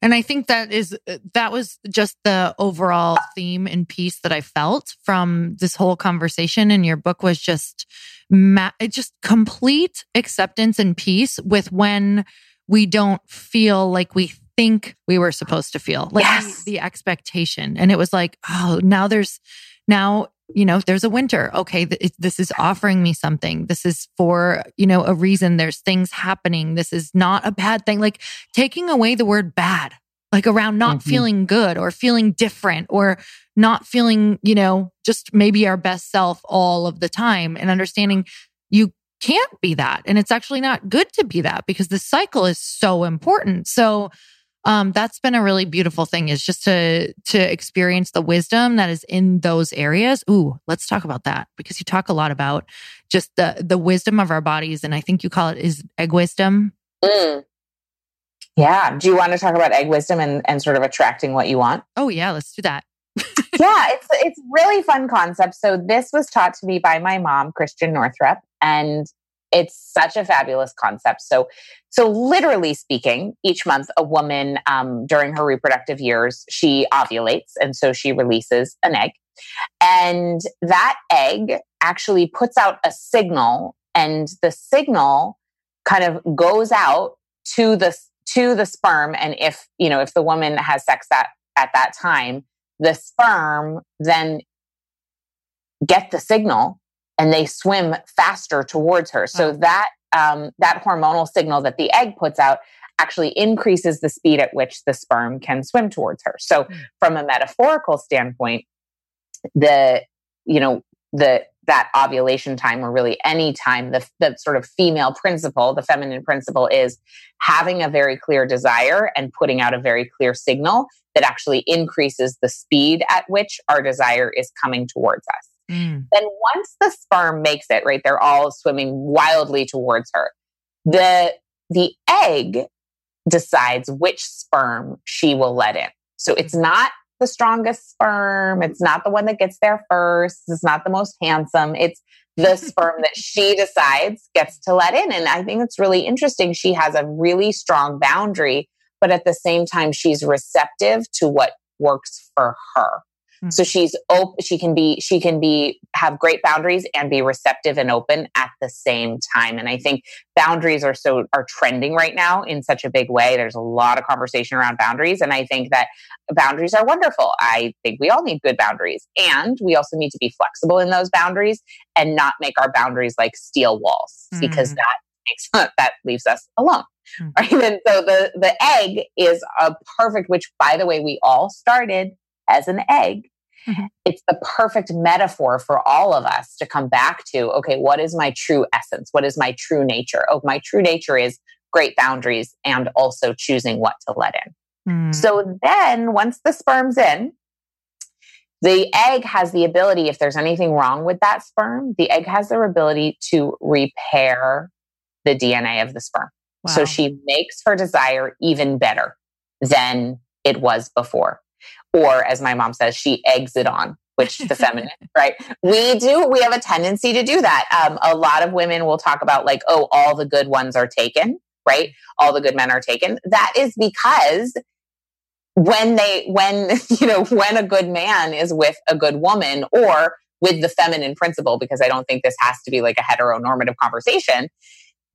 And I think that is, uh, that was just the overall theme and piece that I felt from this whole conversation. And your book was just, ma- just complete acceptance and peace with when we don't feel like we think we were supposed to feel like yes. the, the expectation. And it was like, oh, now there's, now you know, there's a winter. Okay, th- this is offering me something. This is for, you know, a reason. There's things happening. This is not a bad thing. Like taking away the word bad, like around not mm-hmm. feeling good or feeling different or not feeling, you know, just maybe our best self all of the time and understanding you can't be that. And it's actually not good to be that because the cycle is so important. So, um, that's been a really beautiful thing is just to to experience the wisdom that is in those areas. Ooh, let's talk about that because you talk a lot about just the the wisdom of our bodies, and I think you call it is egg wisdom. Mm. Yeah. Do you want to talk about egg wisdom and, and sort of attracting what you want? Oh yeah, let's do that. *laughs* yeah, it's it's really fun concept. So this was taught to me by my mom, Christiane Northrup, and it's such a fabulous concept. So, so literally speaking, each month a woman um, during her reproductive years she ovulates, and so she releases an egg, and that egg actually puts out a signal, and the signal kind of goes out to the to the sperm, and if you know if the woman has sex that at that time, the sperm then get the signal and they swim faster towards her. So that um, that hormonal signal that the egg puts out actually increases the speed at which the sperm can swim towards her. So mm. from a metaphorical standpoint, the you know the that ovulation time or really any time the, the sort of female principle the feminine principle is having a very clear desire and putting out a very clear signal that actually increases the speed at which our desire is coming towards us Mm. Then once the sperm makes it, right, they're all swimming wildly towards her. The the egg decides which sperm she will let in. So it's not the strongest sperm. It's not the one that gets there first. It's not the most handsome. It's the *laughs* sperm that she decides gets to let in. And I think it's really interesting. She has a really strong boundary, but at the same time, she's receptive to what works for her. Mm. So she's open, she can be, she can be, have great boundaries and be receptive and open at the same time. And I think boundaries are so, are trending right now in such a big way. There's a lot of conversation around boundaries. And I think that boundaries are wonderful. I think we all need good boundaries. And we also need to be flexible in those boundaries and not make our boundaries like steel walls mm. because that makes, *laughs* that leaves us alone. Mm. Right. And so the, the egg is a perfect, which by the way, we all started as an egg. Mm-hmm. It's the perfect metaphor for all of us to come back to okay, what is my true essence? What is my true nature? Oh, my true nature is great boundaries and also choosing what to let in. Mm. So then once the sperm's in, the egg has the ability, if there's anything wrong with that sperm, the egg has the ability to repair the DNA of the sperm. Wow. So she makes her desire even better than it was before or as my mom says, she eggs it on, which the *laughs* feminine, right? We do, we have a tendency to do that. Um, a lot of women will talk about like, oh, all the good ones are taken, right? All the good men are taken. That is because when they when *laughs* you know when a good man is with a good woman or with the feminine principle because i don't think this has to be like a heteronormative conversation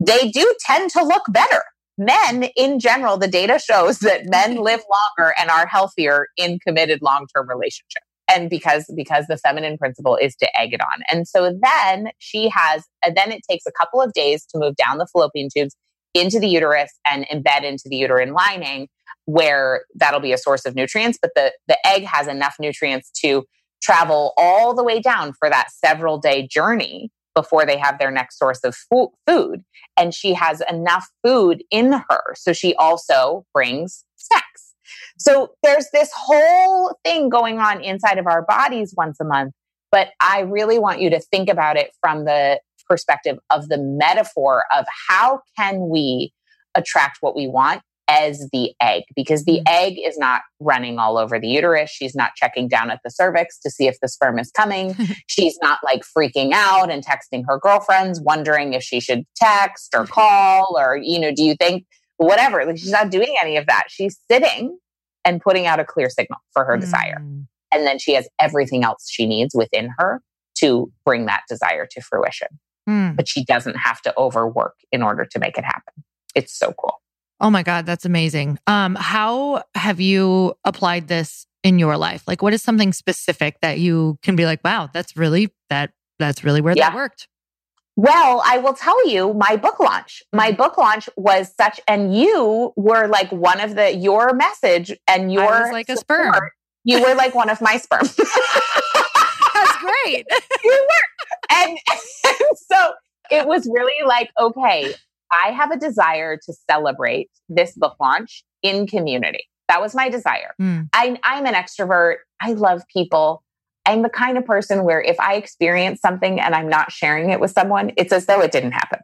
they do tend to look better men in general the data shows that men mm-hmm. live longer and are healthier in committed long-term relationships and because because the feminine principle is to egg it on. And so then she has and then it takes a couple of days to move down the fallopian tubes into the uterus and embed into the uterine lining where that'll be a source of nutrients but the the egg has enough nutrients to travel all the way down for that several day journey before they have their next source of food and she has enough food in her so she also brings snacks. So there's this whole thing going on inside of our bodies once a month but i really want you to think about it from the perspective of the metaphor of how can we attract what we want as the egg because the mm-hmm. egg is not running all over the uterus. She's not checking down at the cervix to see if the sperm is coming. *laughs* She's not like freaking out and texting her girlfriends, wondering if she should text or call or, you know, do you think whatever? Like she's not doing any of that. She's sitting and putting out a clear signal for her mm. desire. And then she has everything else she needs within her to bring that desire to fruition. Mm. But she doesn't have to overwork in order to make it happen. It's so cool. Oh my God, that's amazing. Um, how have you applied this in your life? Like what is something specific that you can be like, wow, that's really that that's really where yeah. that worked? Well, I will tell you, my book launch, my book launch was such, and you were like one of the, your message and your like support, a sperm. You were like one of my sperm. *laughs* That's great. you were. And, *laughs* and so it was really like, okay, I have a desire to celebrate this book launch in community. That was my desire. Mm. I, I'm an extrovert. I love people. I'm the kind of person where if I experience something and I'm not sharing it with someone, it's as though it didn't happen.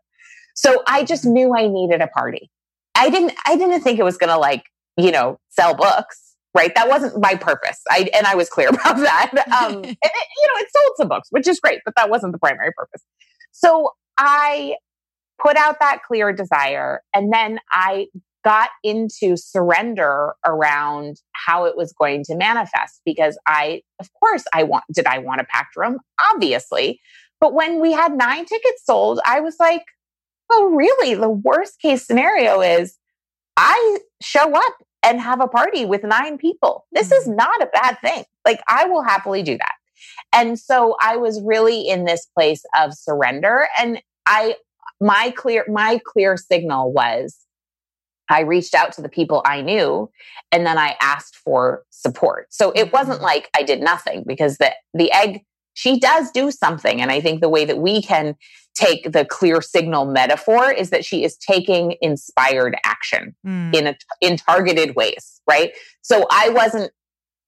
So I just hmm. knew I needed a party. I didn't, I didn't think it was going to like, you know, sell books, right? That wasn't my purpose. I, and I was clear *laughs* about that. Um, *laughs* and it, you know, it sold some books, which is great, but that wasn't the primary purpose. So I put out that clear desire. And then I got into surrender around how it was going to manifest because I, of course, I want, did I want a packed room? Obviously. But when we had nine tickets sold, I was like, oh, really? The worst case scenario is I show up and have a party with nine people. This is mm-hmm. not a bad thing. Like, I will happily do that. And so I was really in this place of surrender. And I my clear my clear signal was I reached out to the people I knew and then I asked for support. So it wasn't mm-hmm. like I did nothing because the the egg she does do something and I think the way that we can take the clear signal metaphor is that she is taking inspired action mm. in a, in targeted ways, right? So I wasn't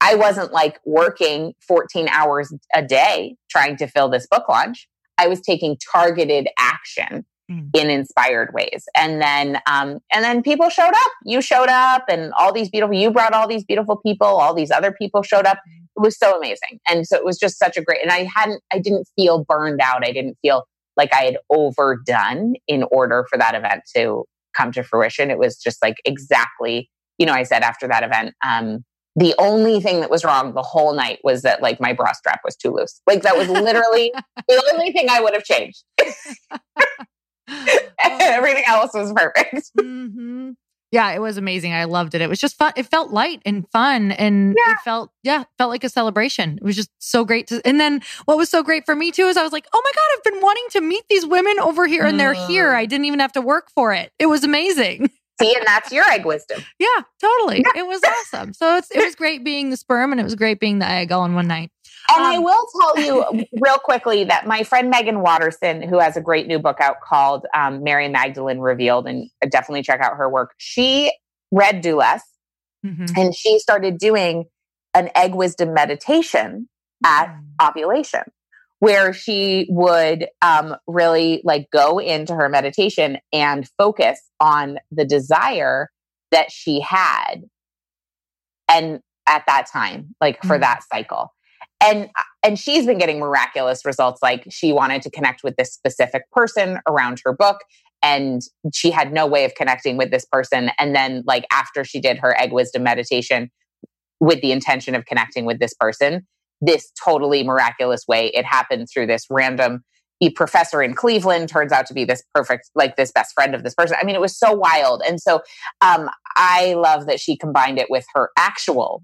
I wasn't like working 14 hours a day trying to fill this book launch. I was taking targeted action mm. in inspired ways. And then, um, and then people showed up. You showed up, and all these beautiful. You brought all these beautiful people. All these other people showed up. Mm. It was so amazing, and so it was just such a great. And I hadn't, I didn't feel burned out. I didn't feel like I had overdone in order for that event to come to fruition. It was just like exactly, you know, I said after that event, um, the only thing that was wrong the whole night was that like my bra strap was too loose. Like that was literally *laughs* the only thing I would have changed. *laughs* *laughs* Everything else was perfect. *laughs* Mm-hmm. Yeah, it was amazing. I loved it. It was just fun. It felt light and fun, and yeah. it felt yeah, felt like a celebration. It was just so great. To, and then what was so great for me too is I was like, oh my god, I've been wanting to meet these women over here, and they're here. I didn't even have to work for it. It was amazing. *laughs* See, and that's your egg wisdom. Yeah, totally. Yeah. It was awesome. So it's, it was great being the sperm, and it was great being the egg all in one night. And um, I will tell you *laughs* real quickly that my friend Meggan Watterson, who has a great new book out called um, Mary Magdalene Revealed, and definitely check out her work. She read Do Less mm-hmm. and she started doing an egg wisdom meditation at mm. ovulation where she would um, really like go into her meditation and focus on the desire that she had and at that time like for mm. that cycle and and she's been getting miraculous results like she wanted to connect with this specific person around her book and she had no way of connecting with this person and then like after she did her egg wisdom meditation with the intention of connecting with this person this totally miraculous way it happened through this random professor in Cleveland turns out to be this perfect, like this best friend of this person. I mean, it was so wild. And so um, I love that she combined it with her actual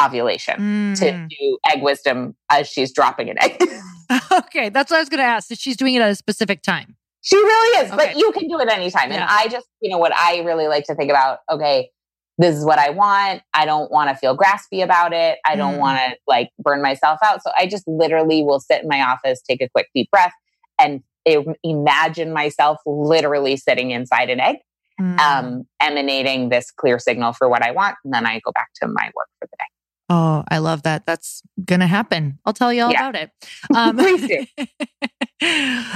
ovulation mm. to do egg wisdom as she's dropping an egg. *laughs* okay, that's what I was going to ask. So she's doing it at a specific time. She really is, okay. but you can do it anytime. Yeah. And I just, you know, what I really like to think about, okay, this is what I want. I don't want to feel graspy about it. I don't mm. want to like burn myself out. So I just literally will sit in my office, take a quick deep breath, and imagine myself literally sitting inside an egg, mm. um, emanating this clear signal for what I want. And then I go back to my work for the day. Oh, I love that. That's going to happen. I'll tell you all yeah. about it. Um, *laughs* Please do.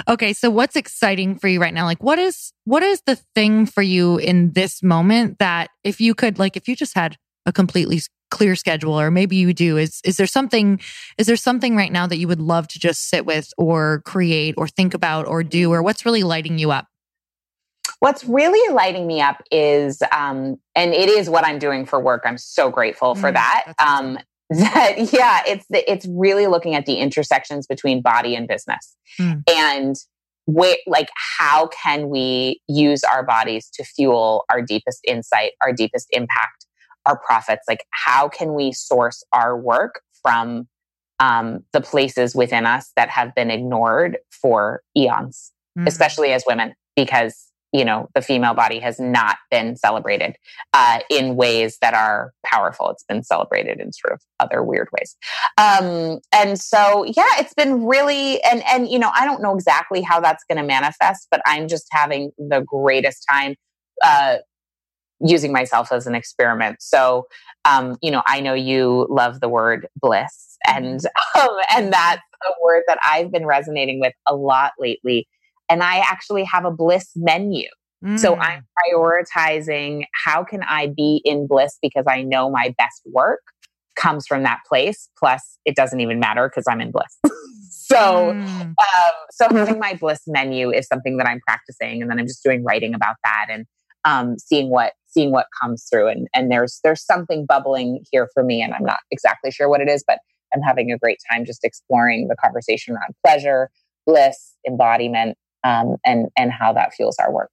*laughs* okay, so what's exciting for you right now? Like, what is what is the thing for you in this moment that if you could, like, if you just had a completely clear schedule or maybe you do is is there something is there something right now that you would love to just sit with or create or think about or do or what's really lighting you up what's really lighting me up is um and it is what i'm doing for work i'm so grateful for mm, that um *laughs* that yeah it's the, it's really looking at the intersections between body and business mm. and where like how can we use our bodies to fuel our deepest insight our deepest impact our profits like how can we source our work from um, the places within us that have been ignored for eons mm-hmm. especially as women because you know the female body has not been celebrated uh, in ways that are powerful it's been celebrated in sort of other weird ways um, and so yeah it's been really and and you know i don't know exactly how that's going to manifest but i'm just having the greatest time uh, using myself as an experiment. So, um, you know, I know you love the word bliss, and mm-hmm. *laughs* um, and that's a word that I've been resonating with a lot lately. And I actually have a bliss menu. Mm. So I'm prioritizing how can I be in bliss because I know my best work comes from that place. Plus, it doesn't even matter because I'm in bliss. *laughs* so, mm. um, so having my bliss menu is something that I'm practicing, and then I'm just doing writing about that and um, seeing what seeing what comes through and and there's there's something bubbling here for me and i'm not exactly sure what it is but i'm having a great time just exploring the conversation around pleasure bliss embodiment um, and and how that fuels our work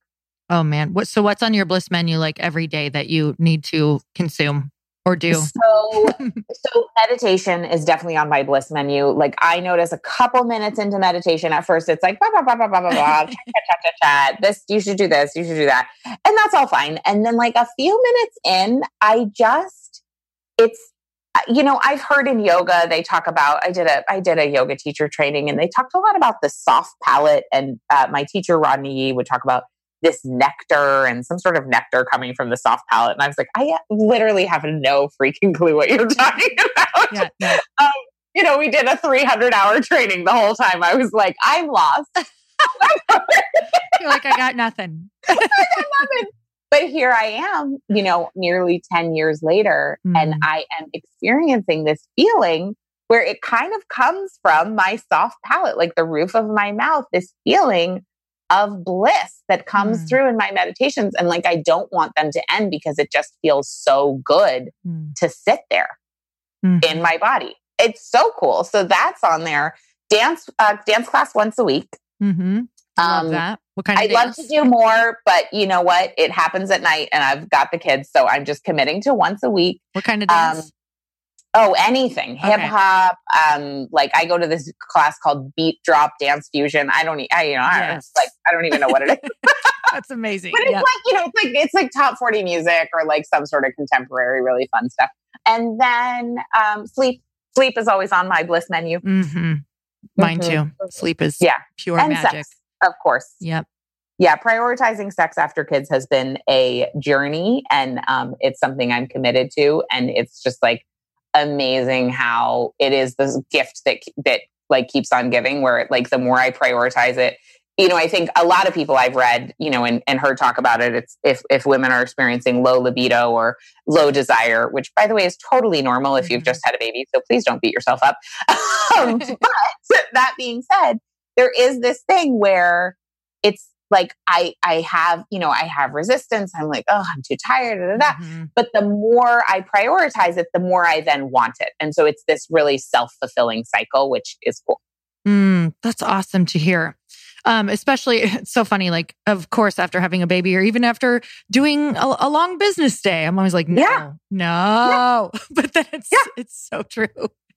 oh man what so what's on your bliss menu like every day that you need to consume or do? So, so meditation is definitely on my bliss menu. Like I notice a couple minutes into meditation, at first it's like blah *laughs* blah blah blah blah blah blah, chat, chat, chat, chat. This you should do this, you should do that, and that's all fine. And then like a few minutes in, I just it's you know I've heard in yoga they talk about I did a I did a yoga teacher training and they talked a lot about the soft palate and uh, my teacher Rodney Yee would talk about this nectar and some sort of nectar coming from the soft palate. And I was like, I literally have no freaking clue what you're *laughs* talking about. Yeah, yeah. Um, you know, we did a 300 hour training the whole time. I was like, I'm lost. *laughs* you're like, I got nothing. *laughs* I got nothing. But here I am, you know, nearly 10 years later, mm. and I am experiencing this feeling where it kind of comes from my soft palate, like the roof of my mouth, this feeling of bliss that comes mm. through in my meditations. And like, I don't want them to end because it just feels so good mm. to sit there mm. in my body. It's so cool. So that's on there. Dance, uh, dance class once a week. Mm-hmm. I love um, that. What kind I'd love to do more, but you know what? It happens at night and I've got the kids. So I'm just committing to once a week. What kind of dance? Um, Oh, anything. Hip hop. Um, like I go to this class called Beat Drop Dance Fusion. I don't, I, you know, I yes. like, I don't even know what it is. *laughs* That's *laughs* amazing. But it's like, you know, it's like, it's like top 40 music or like some sort of contemporary, really fun stuff. And then, um, sleep, sleep is always on my bliss menu. Mm-hmm. Mine mm-hmm. too. Sleep is yeah. pure and magic. Sex, of course. Yep. Yeah, prioritizing sex after kids has been a journey and um, it's something I'm committed to. And it's just like, amazing how it is this gift that that like keeps on giving where like the more I prioritize it you know, I think a lot of people I've read, you know, and, and heard talk about it, it's if, if women are experiencing low libido or low desire, which by the way is totally normal if you've mm-hmm. just had a baby. So please don't beat yourself up. *laughs* um, *laughs* but that being said, there is this thing where it's like I I have, you know, I have resistance. I'm like, oh, I'm too tired, da, da, da. Mm-hmm. But the more I prioritize it, the more I then want it. And so it's this really self-fulfilling cycle, which is cool. Mm, that's awesome to hear. Um, especially, *laughs* it's so funny. Like, of course, after having a baby, or even after doing a, a long business day, I'm always like, no, Yeah. no. *laughs* But then it's Yeah. it's so true.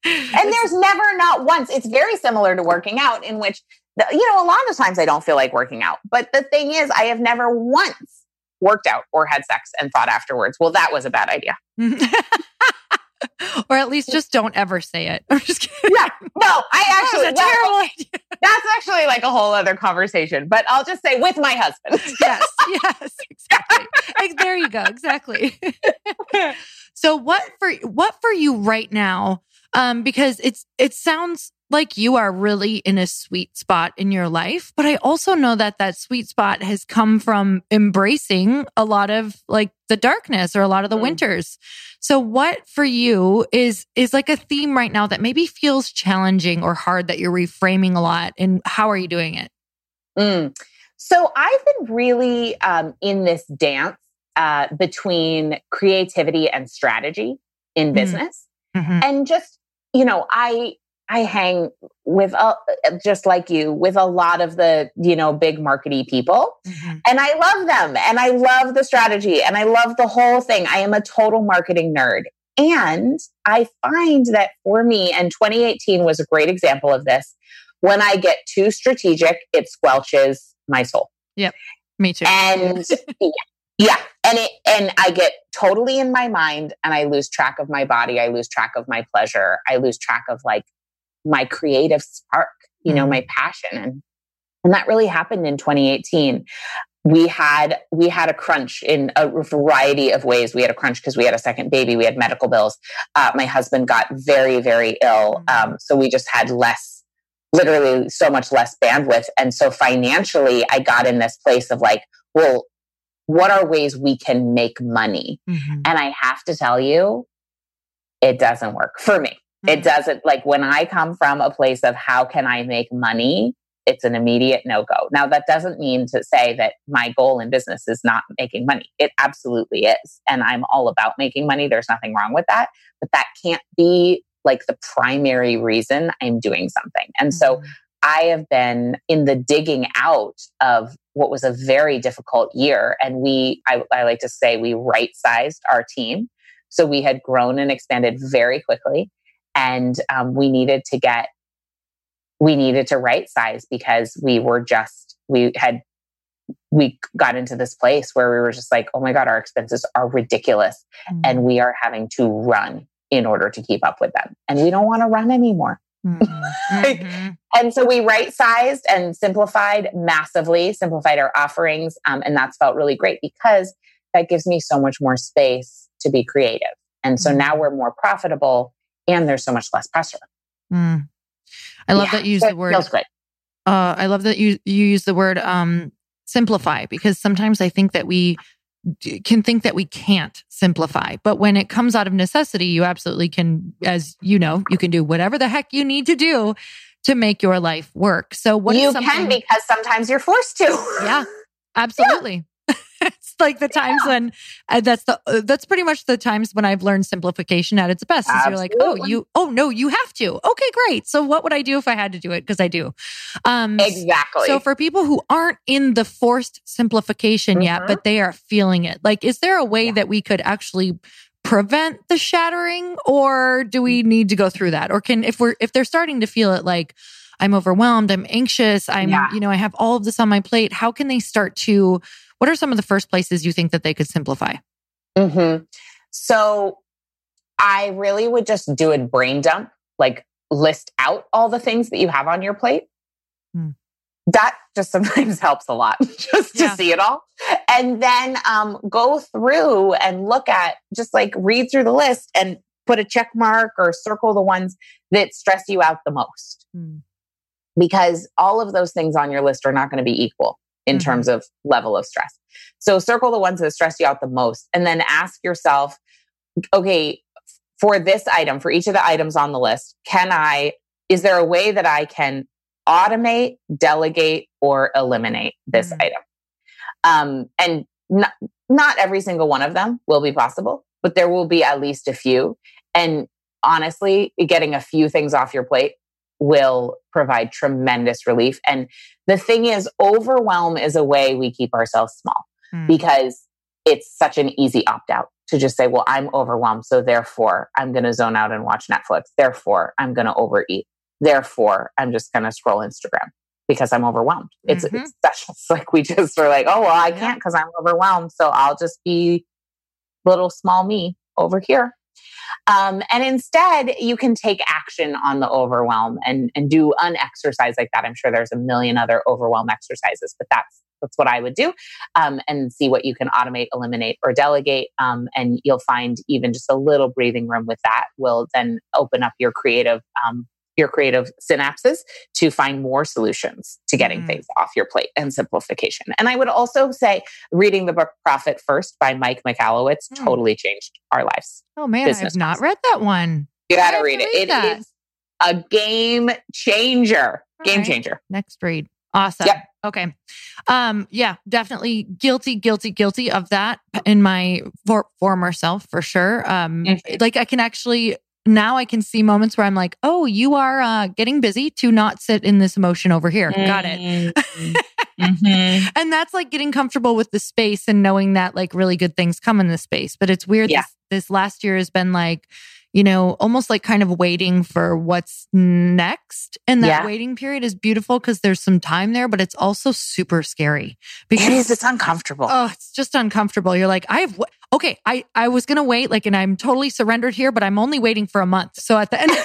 And there's never not once. It's very similar to working out, in which, the, you know, a lot of times I don't feel like working out. But the thing is, I have never once worked out or had sex and thought afterwards, well, that was a bad idea. *laughs* or at least just don't ever say it. *laughs* I'm just kidding. Yeah. No, I actually, a well, terrible idea. that's actually like a whole other conversation, but I'll just say with my husband. *laughs* Yes, yes, exactly. There you go. Exactly. so what for what for you right now? Um, because it's it sounds like you are really in a sweet spot in your life, but I also know that that sweet spot has come from embracing a lot of like the darkness or a lot of the Mm. winters. So what for you is is like a theme right now that maybe feels challenging or hard that you're reframing a lot and how are you doing it? Mm. So I've been really um, in this dance uh, between creativity and strategy in Mm. business, Mhm. and just you know, I I hang with uh, just like you with a lot of the you know big markety people, Mhm. and I love them, and I love the strategy, and I love the whole thing. I am a total marketing nerd. And I find that for me, and 2018 was a great example of this, when I get too strategic, it squelches my soul. Yep, me too. And *laughs* yeah, yeah. And it and I get totally in my mind and I lose track of my body. I lose track of my pleasure. I lose track of like my creative spark, you know, my passion. And and that really happened in 2018 we had we had a crunch in a variety of ways. We had a crunch because we had a second baby. We had medical bills. Uh, my husband got very very ill um, so we just had less literally so much less bandwidth. And so financially i got in this place of like well what are ways we can make money Mhm. and i have to tell you it doesn't work for me it Mhm. doesn't like when I come from a place of how can I make money, it's an immediate no go. Now, that doesn't mean to say that my goal in business is not making money. It absolutely is. And I'm all about making money. There's nothing wrong with that. But that can't be like the primary reason I'm doing something. And so Mhm. I have been in the digging out of what was a very difficult year. And we, I, I like to say, we right sized our team. So we had grown and expanded very quickly. And um, we needed to get, we needed to right size because we were just, we had, we got into this place where we were just like, oh my God, our expenses are ridiculous. Mhm. And we are having to run in order to keep up with them. And we don't want to run anymore. Mhm. *laughs* Like, Mhm. And so we right sized and simplified massively, simplified our offerings. Um, and that's felt really great because that gives me so much more space to be creative. And so Mhm. now we're more profitable and there's so much less pressure. Mm. I love Yeah, that you use the word. Feels great. Uh, I love that you you use the word um, simplify because sometimes I think that we can think that we can't simplify, but when it comes out of necessity, you absolutely can. As you know, you can do whatever the heck you need to do to make your life work. So what is you something? can because sometimes you're forced to. yeah, *laughs* absolutely. it's *laughs* like the times when uh, that's the uh, that's pretty much the times when I've learned simplification at its best. Is you're like, oh, you, oh no, you have to. Okay, great. So what would I do if I had to do it? Because I do. Um, exactly. so for people who aren't in the forced simplification yet, Mhm. but they are feeling it, like, is there a way Yeah. that we could actually prevent the shattering, or do we need to go through that? Or can if we're if they're starting to feel it, like I'm overwhelmed, I'm anxious, I'm Yeah. you know I have all of this on my plate. How can they start to? What are some of the first places you think that they could simplify? hmm So I really would just do a brain dump, like list out all the things that you have on your plate. Hmm. That just sometimes *laughs* helps a lot, just to Yeah. see it all. And then um, go through and look at, just like read through the list and put a check mark or circle the ones that stress you out the most. Hmm. Because all of those things on your list are not going to be equal in Mhm. terms of level of stress. So circle the ones that stress you out the most and then ask yourself, okay, for this item, for each of the items on the list, can I, is there a way that I can automate, delegate, or eliminate this Mm. item. Um, and not, not every single one of them will be possible, but there will be at least a few. And honestly, getting a few things off your plate will provide tremendous relief. And the thing is, overwhelm is a way we keep ourselves small Mm. because it's such an easy opt out to just say, well, I'm overwhelmed. So therefore, I'm going to zone out and watch Netflix. Therefore, I'm going to overeat. Therefore, I'm just going to scroll Instagram because I'm overwhelmed. It's, Mhm. it's such, it's like we just are like, oh, well, I can't because I'm overwhelmed. So I'll just be little small me over here. Um, and instead, you can take action on the overwhelm and, and do an exercise like that. I'm sure there's a million other overwhelm exercises, but that's that's what I would do, um, and see what you can automate, eliminate, or delegate. Um, and you'll find even just a little breathing room with that will then open up your creative um, your creative synapses to find more solutions to getting Mm. things off your plate and simplification. And I would also say reading the book Profit First by Mike Michalowicz Mm. totally changed our lives. Oh man, I have not read that one. You got to read it. read It that. is a game changer. All Game right. changer. Next read. Awesome. Yep. Okay. Um, yeah, definitely guilty, guilty, guilty of that in my for- former self for sure. Um, Mhm. like I can actually now I can see moments where I'm like, oh, you are uh, getting busy to not sit in this emotion over here. Got it. Mhm. *laughs* And that's like getting comfortable with the space and knowing that like really good things come in the space. But it's weird. Yeah. This, this last year has been like, you know, almost like kind of waiting for what's next. And that Yeah. waiting period is beautiful because there's some time there, but it's also super scary because It is. It's uncomfortable. Oh, it's just uncomfortable. You're like, I have, okay, I, I was going to wait, like, and I'm totally surrendered here, but I'm only waiting for a month. So at the end, *laughs*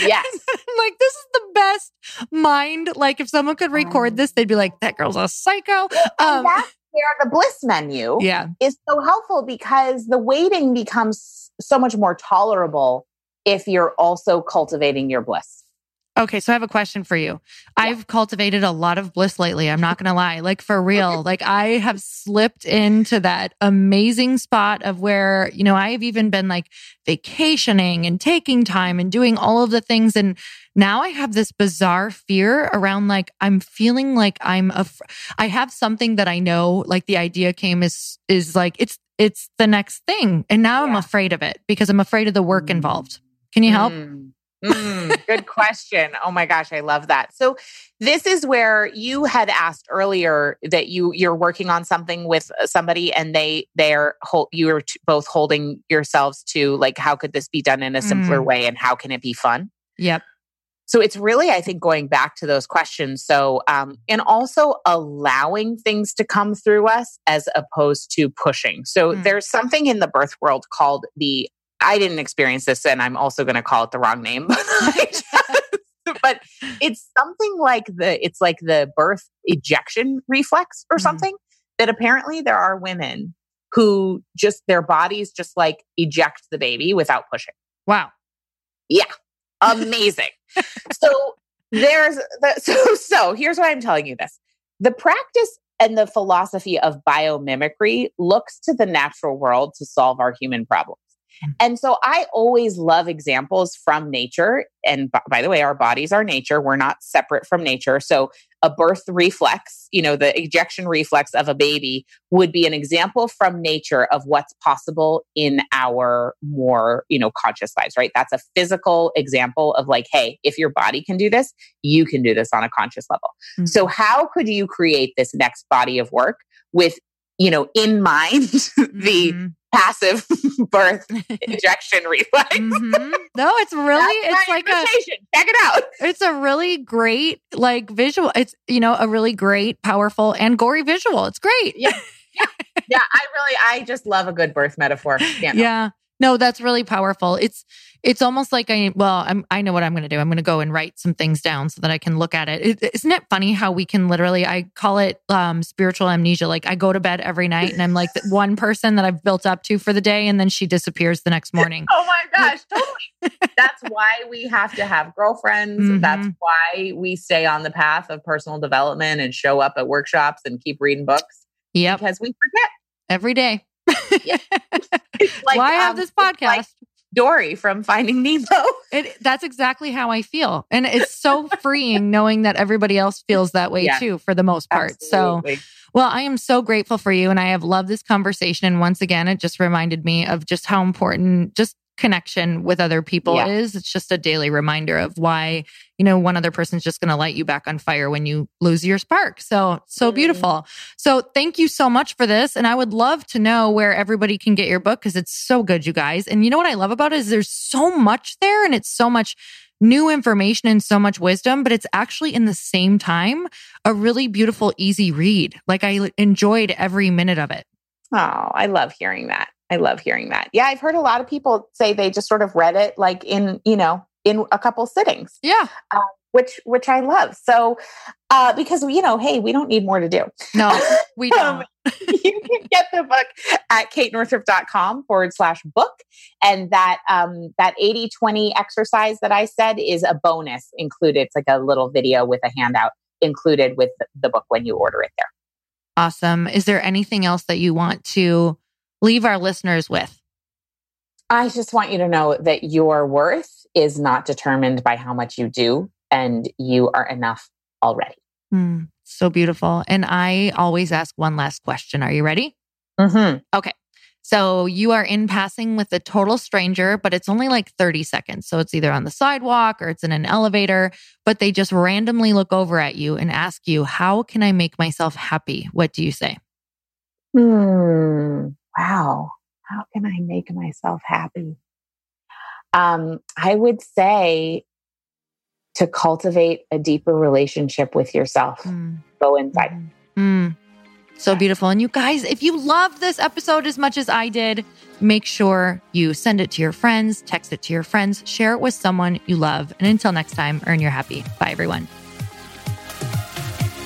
yes. *laughs* Like, this is the best mind. Like, if someone could record this, they'd be like, that girl's a psycho. And Um, that's where the bliss menu yeah. is so helpful because the waiting becomes so much more tolerable if you're also cultivating your bliss. Okay, so I have a question for you. I've cultivated a lot of bliss lately. I'm not going to lie. Like for real. Like I have slipped into that amazing spot of where, you know, I've even been like vacationing and taking time and doing all of the things and now I have this bizarre fear around like I'm feeling like I'm a I have something that I know like the idea came is is like it's it's the next thing and now I'm afraid of it because I'm afraid of the work Mm. involved. Can you help? Mm. Mm, good question. Oh my gosh, I love that. So this is where you had asked earlier that you you're working on something with somebody and they they're you are both holding yourselves to like how could this be done in a simpler Mm. way and how can it be fun? Yep. So it's really, I think, going back to those questions. So, um, and also allowing things to come through us as opposed to pushing. So Mm. there's something in the birth world called the, I didn't experience this and I'm also going to call it the wrong name, *laughs* but, *laughs* just- but it's something like the, it's like the birth ejection reflex or Mm. something that apparently there are women who just, their bodies just like eject the baby without pushing Wow. Yeah. Amazing. so there's the, so so here's why I'm telling you this. The practice and the philosophy of biomimicry looks to the natural world to solve our human problems. Mm. And so I always love examples from nature. And by the way, our bodies are nature. We're not separate from nature. So a birth reflex, you know, the ejection reflex of a baby would be an example from nature of what's possible in our more, you know, conscious lives, right? That's a physical example of like, hey, if your body can do this, you can do this on a conscious level. Mm. So how could you create this next body of work with, you know, in *laughs* mind the Mhm. Passive *laughs* birth *laughs* ejection reflex? Mhm. No, it's really That's it's like a check it out. *laughs* it's a really great like visual. It's you know a really great, powerful, and gory visual. It's great. Yeah. Yeah, I really, I just love a good birth metaphor. Yeah. Yeah. No, that's really powerful. It's it's almost like I well, I'm I know what I'm going to do. I'm going to go and write some things down so that I can look at it. it. Isn't it funny how we can literally I call it um spiritual amnesia. Like I go to bed every night and I'm like the one person that I've built up to for the day and then she disappears the next morning. *laughs* Oh my gosh, totally. That's why we have to have girlfriends. *laughs* Mhm. That's why we stay on the path of personal development and show up at workshops and keep reading books Yeah. because we forget. every day. *laughs* Like, Why I have um, this like podcast? Dory from Finding Nemo. *laughs* It, that's exactly how I feel. And it's so freeing knowing that everybody else feels that way yeah, too, for the most part. Absolutely. So, well, I am so grateful for you. And I have loved this conversation. And once again, it just reminded me of just how important just connection with other people yeah. is. It's just a daily reminder of why, you know, one other person's just going to light you back on fire when you lose your spark. So, so mm. beautiful. So, thank you so much for this. And I would love to know where everybody can get your book because it's so good, you guys. And you know what I love about it is there's so much there and it's so much new information and so much wisdom, but it's actually in the same time a really beautiful, easy read. Like I enjoyed every minute of it. Oh, I love hearing that. I love hearing that. Yeah, I've heard a lot of people say they just sort of read it like in, you know, in a couple sittings. Yeah. Uh, which which I love. So uh because you know, hey, we don't need more to do. No, *laughs* we um, don't. *laughs* you can get the book at katenorthrup.com forward slash book. And that um that 80-20 exercise that I said is a bonus included. It's like a little video with a handout included with the book when you order it there. Awesome. Is there anything else that you want to leave our listeners with? I just want you to know that your worth is not determined by how much you do, and you are enough already. Mm, so beautiful. And I always ask one last question. Are you ready? Mm-hmm. Okay. So you are in passing with a total stranger, but it's only like 30 seconds. So it's either on the sidewalk or it's in an elevator, but they just randomly look over at you and ask you, How can I make myself happy? What do you say? Hmm wow, how can I make myself happy? Um, I would say to cultivate a deeper relationship with yourself. Mm. Go inside. Mm. So beautiful. And you guys, if you love this episode as much as I did, make sure you send it to your friends, text it to your friends, share it with someone you love. And until next time, earn your happy. Bye, everyone.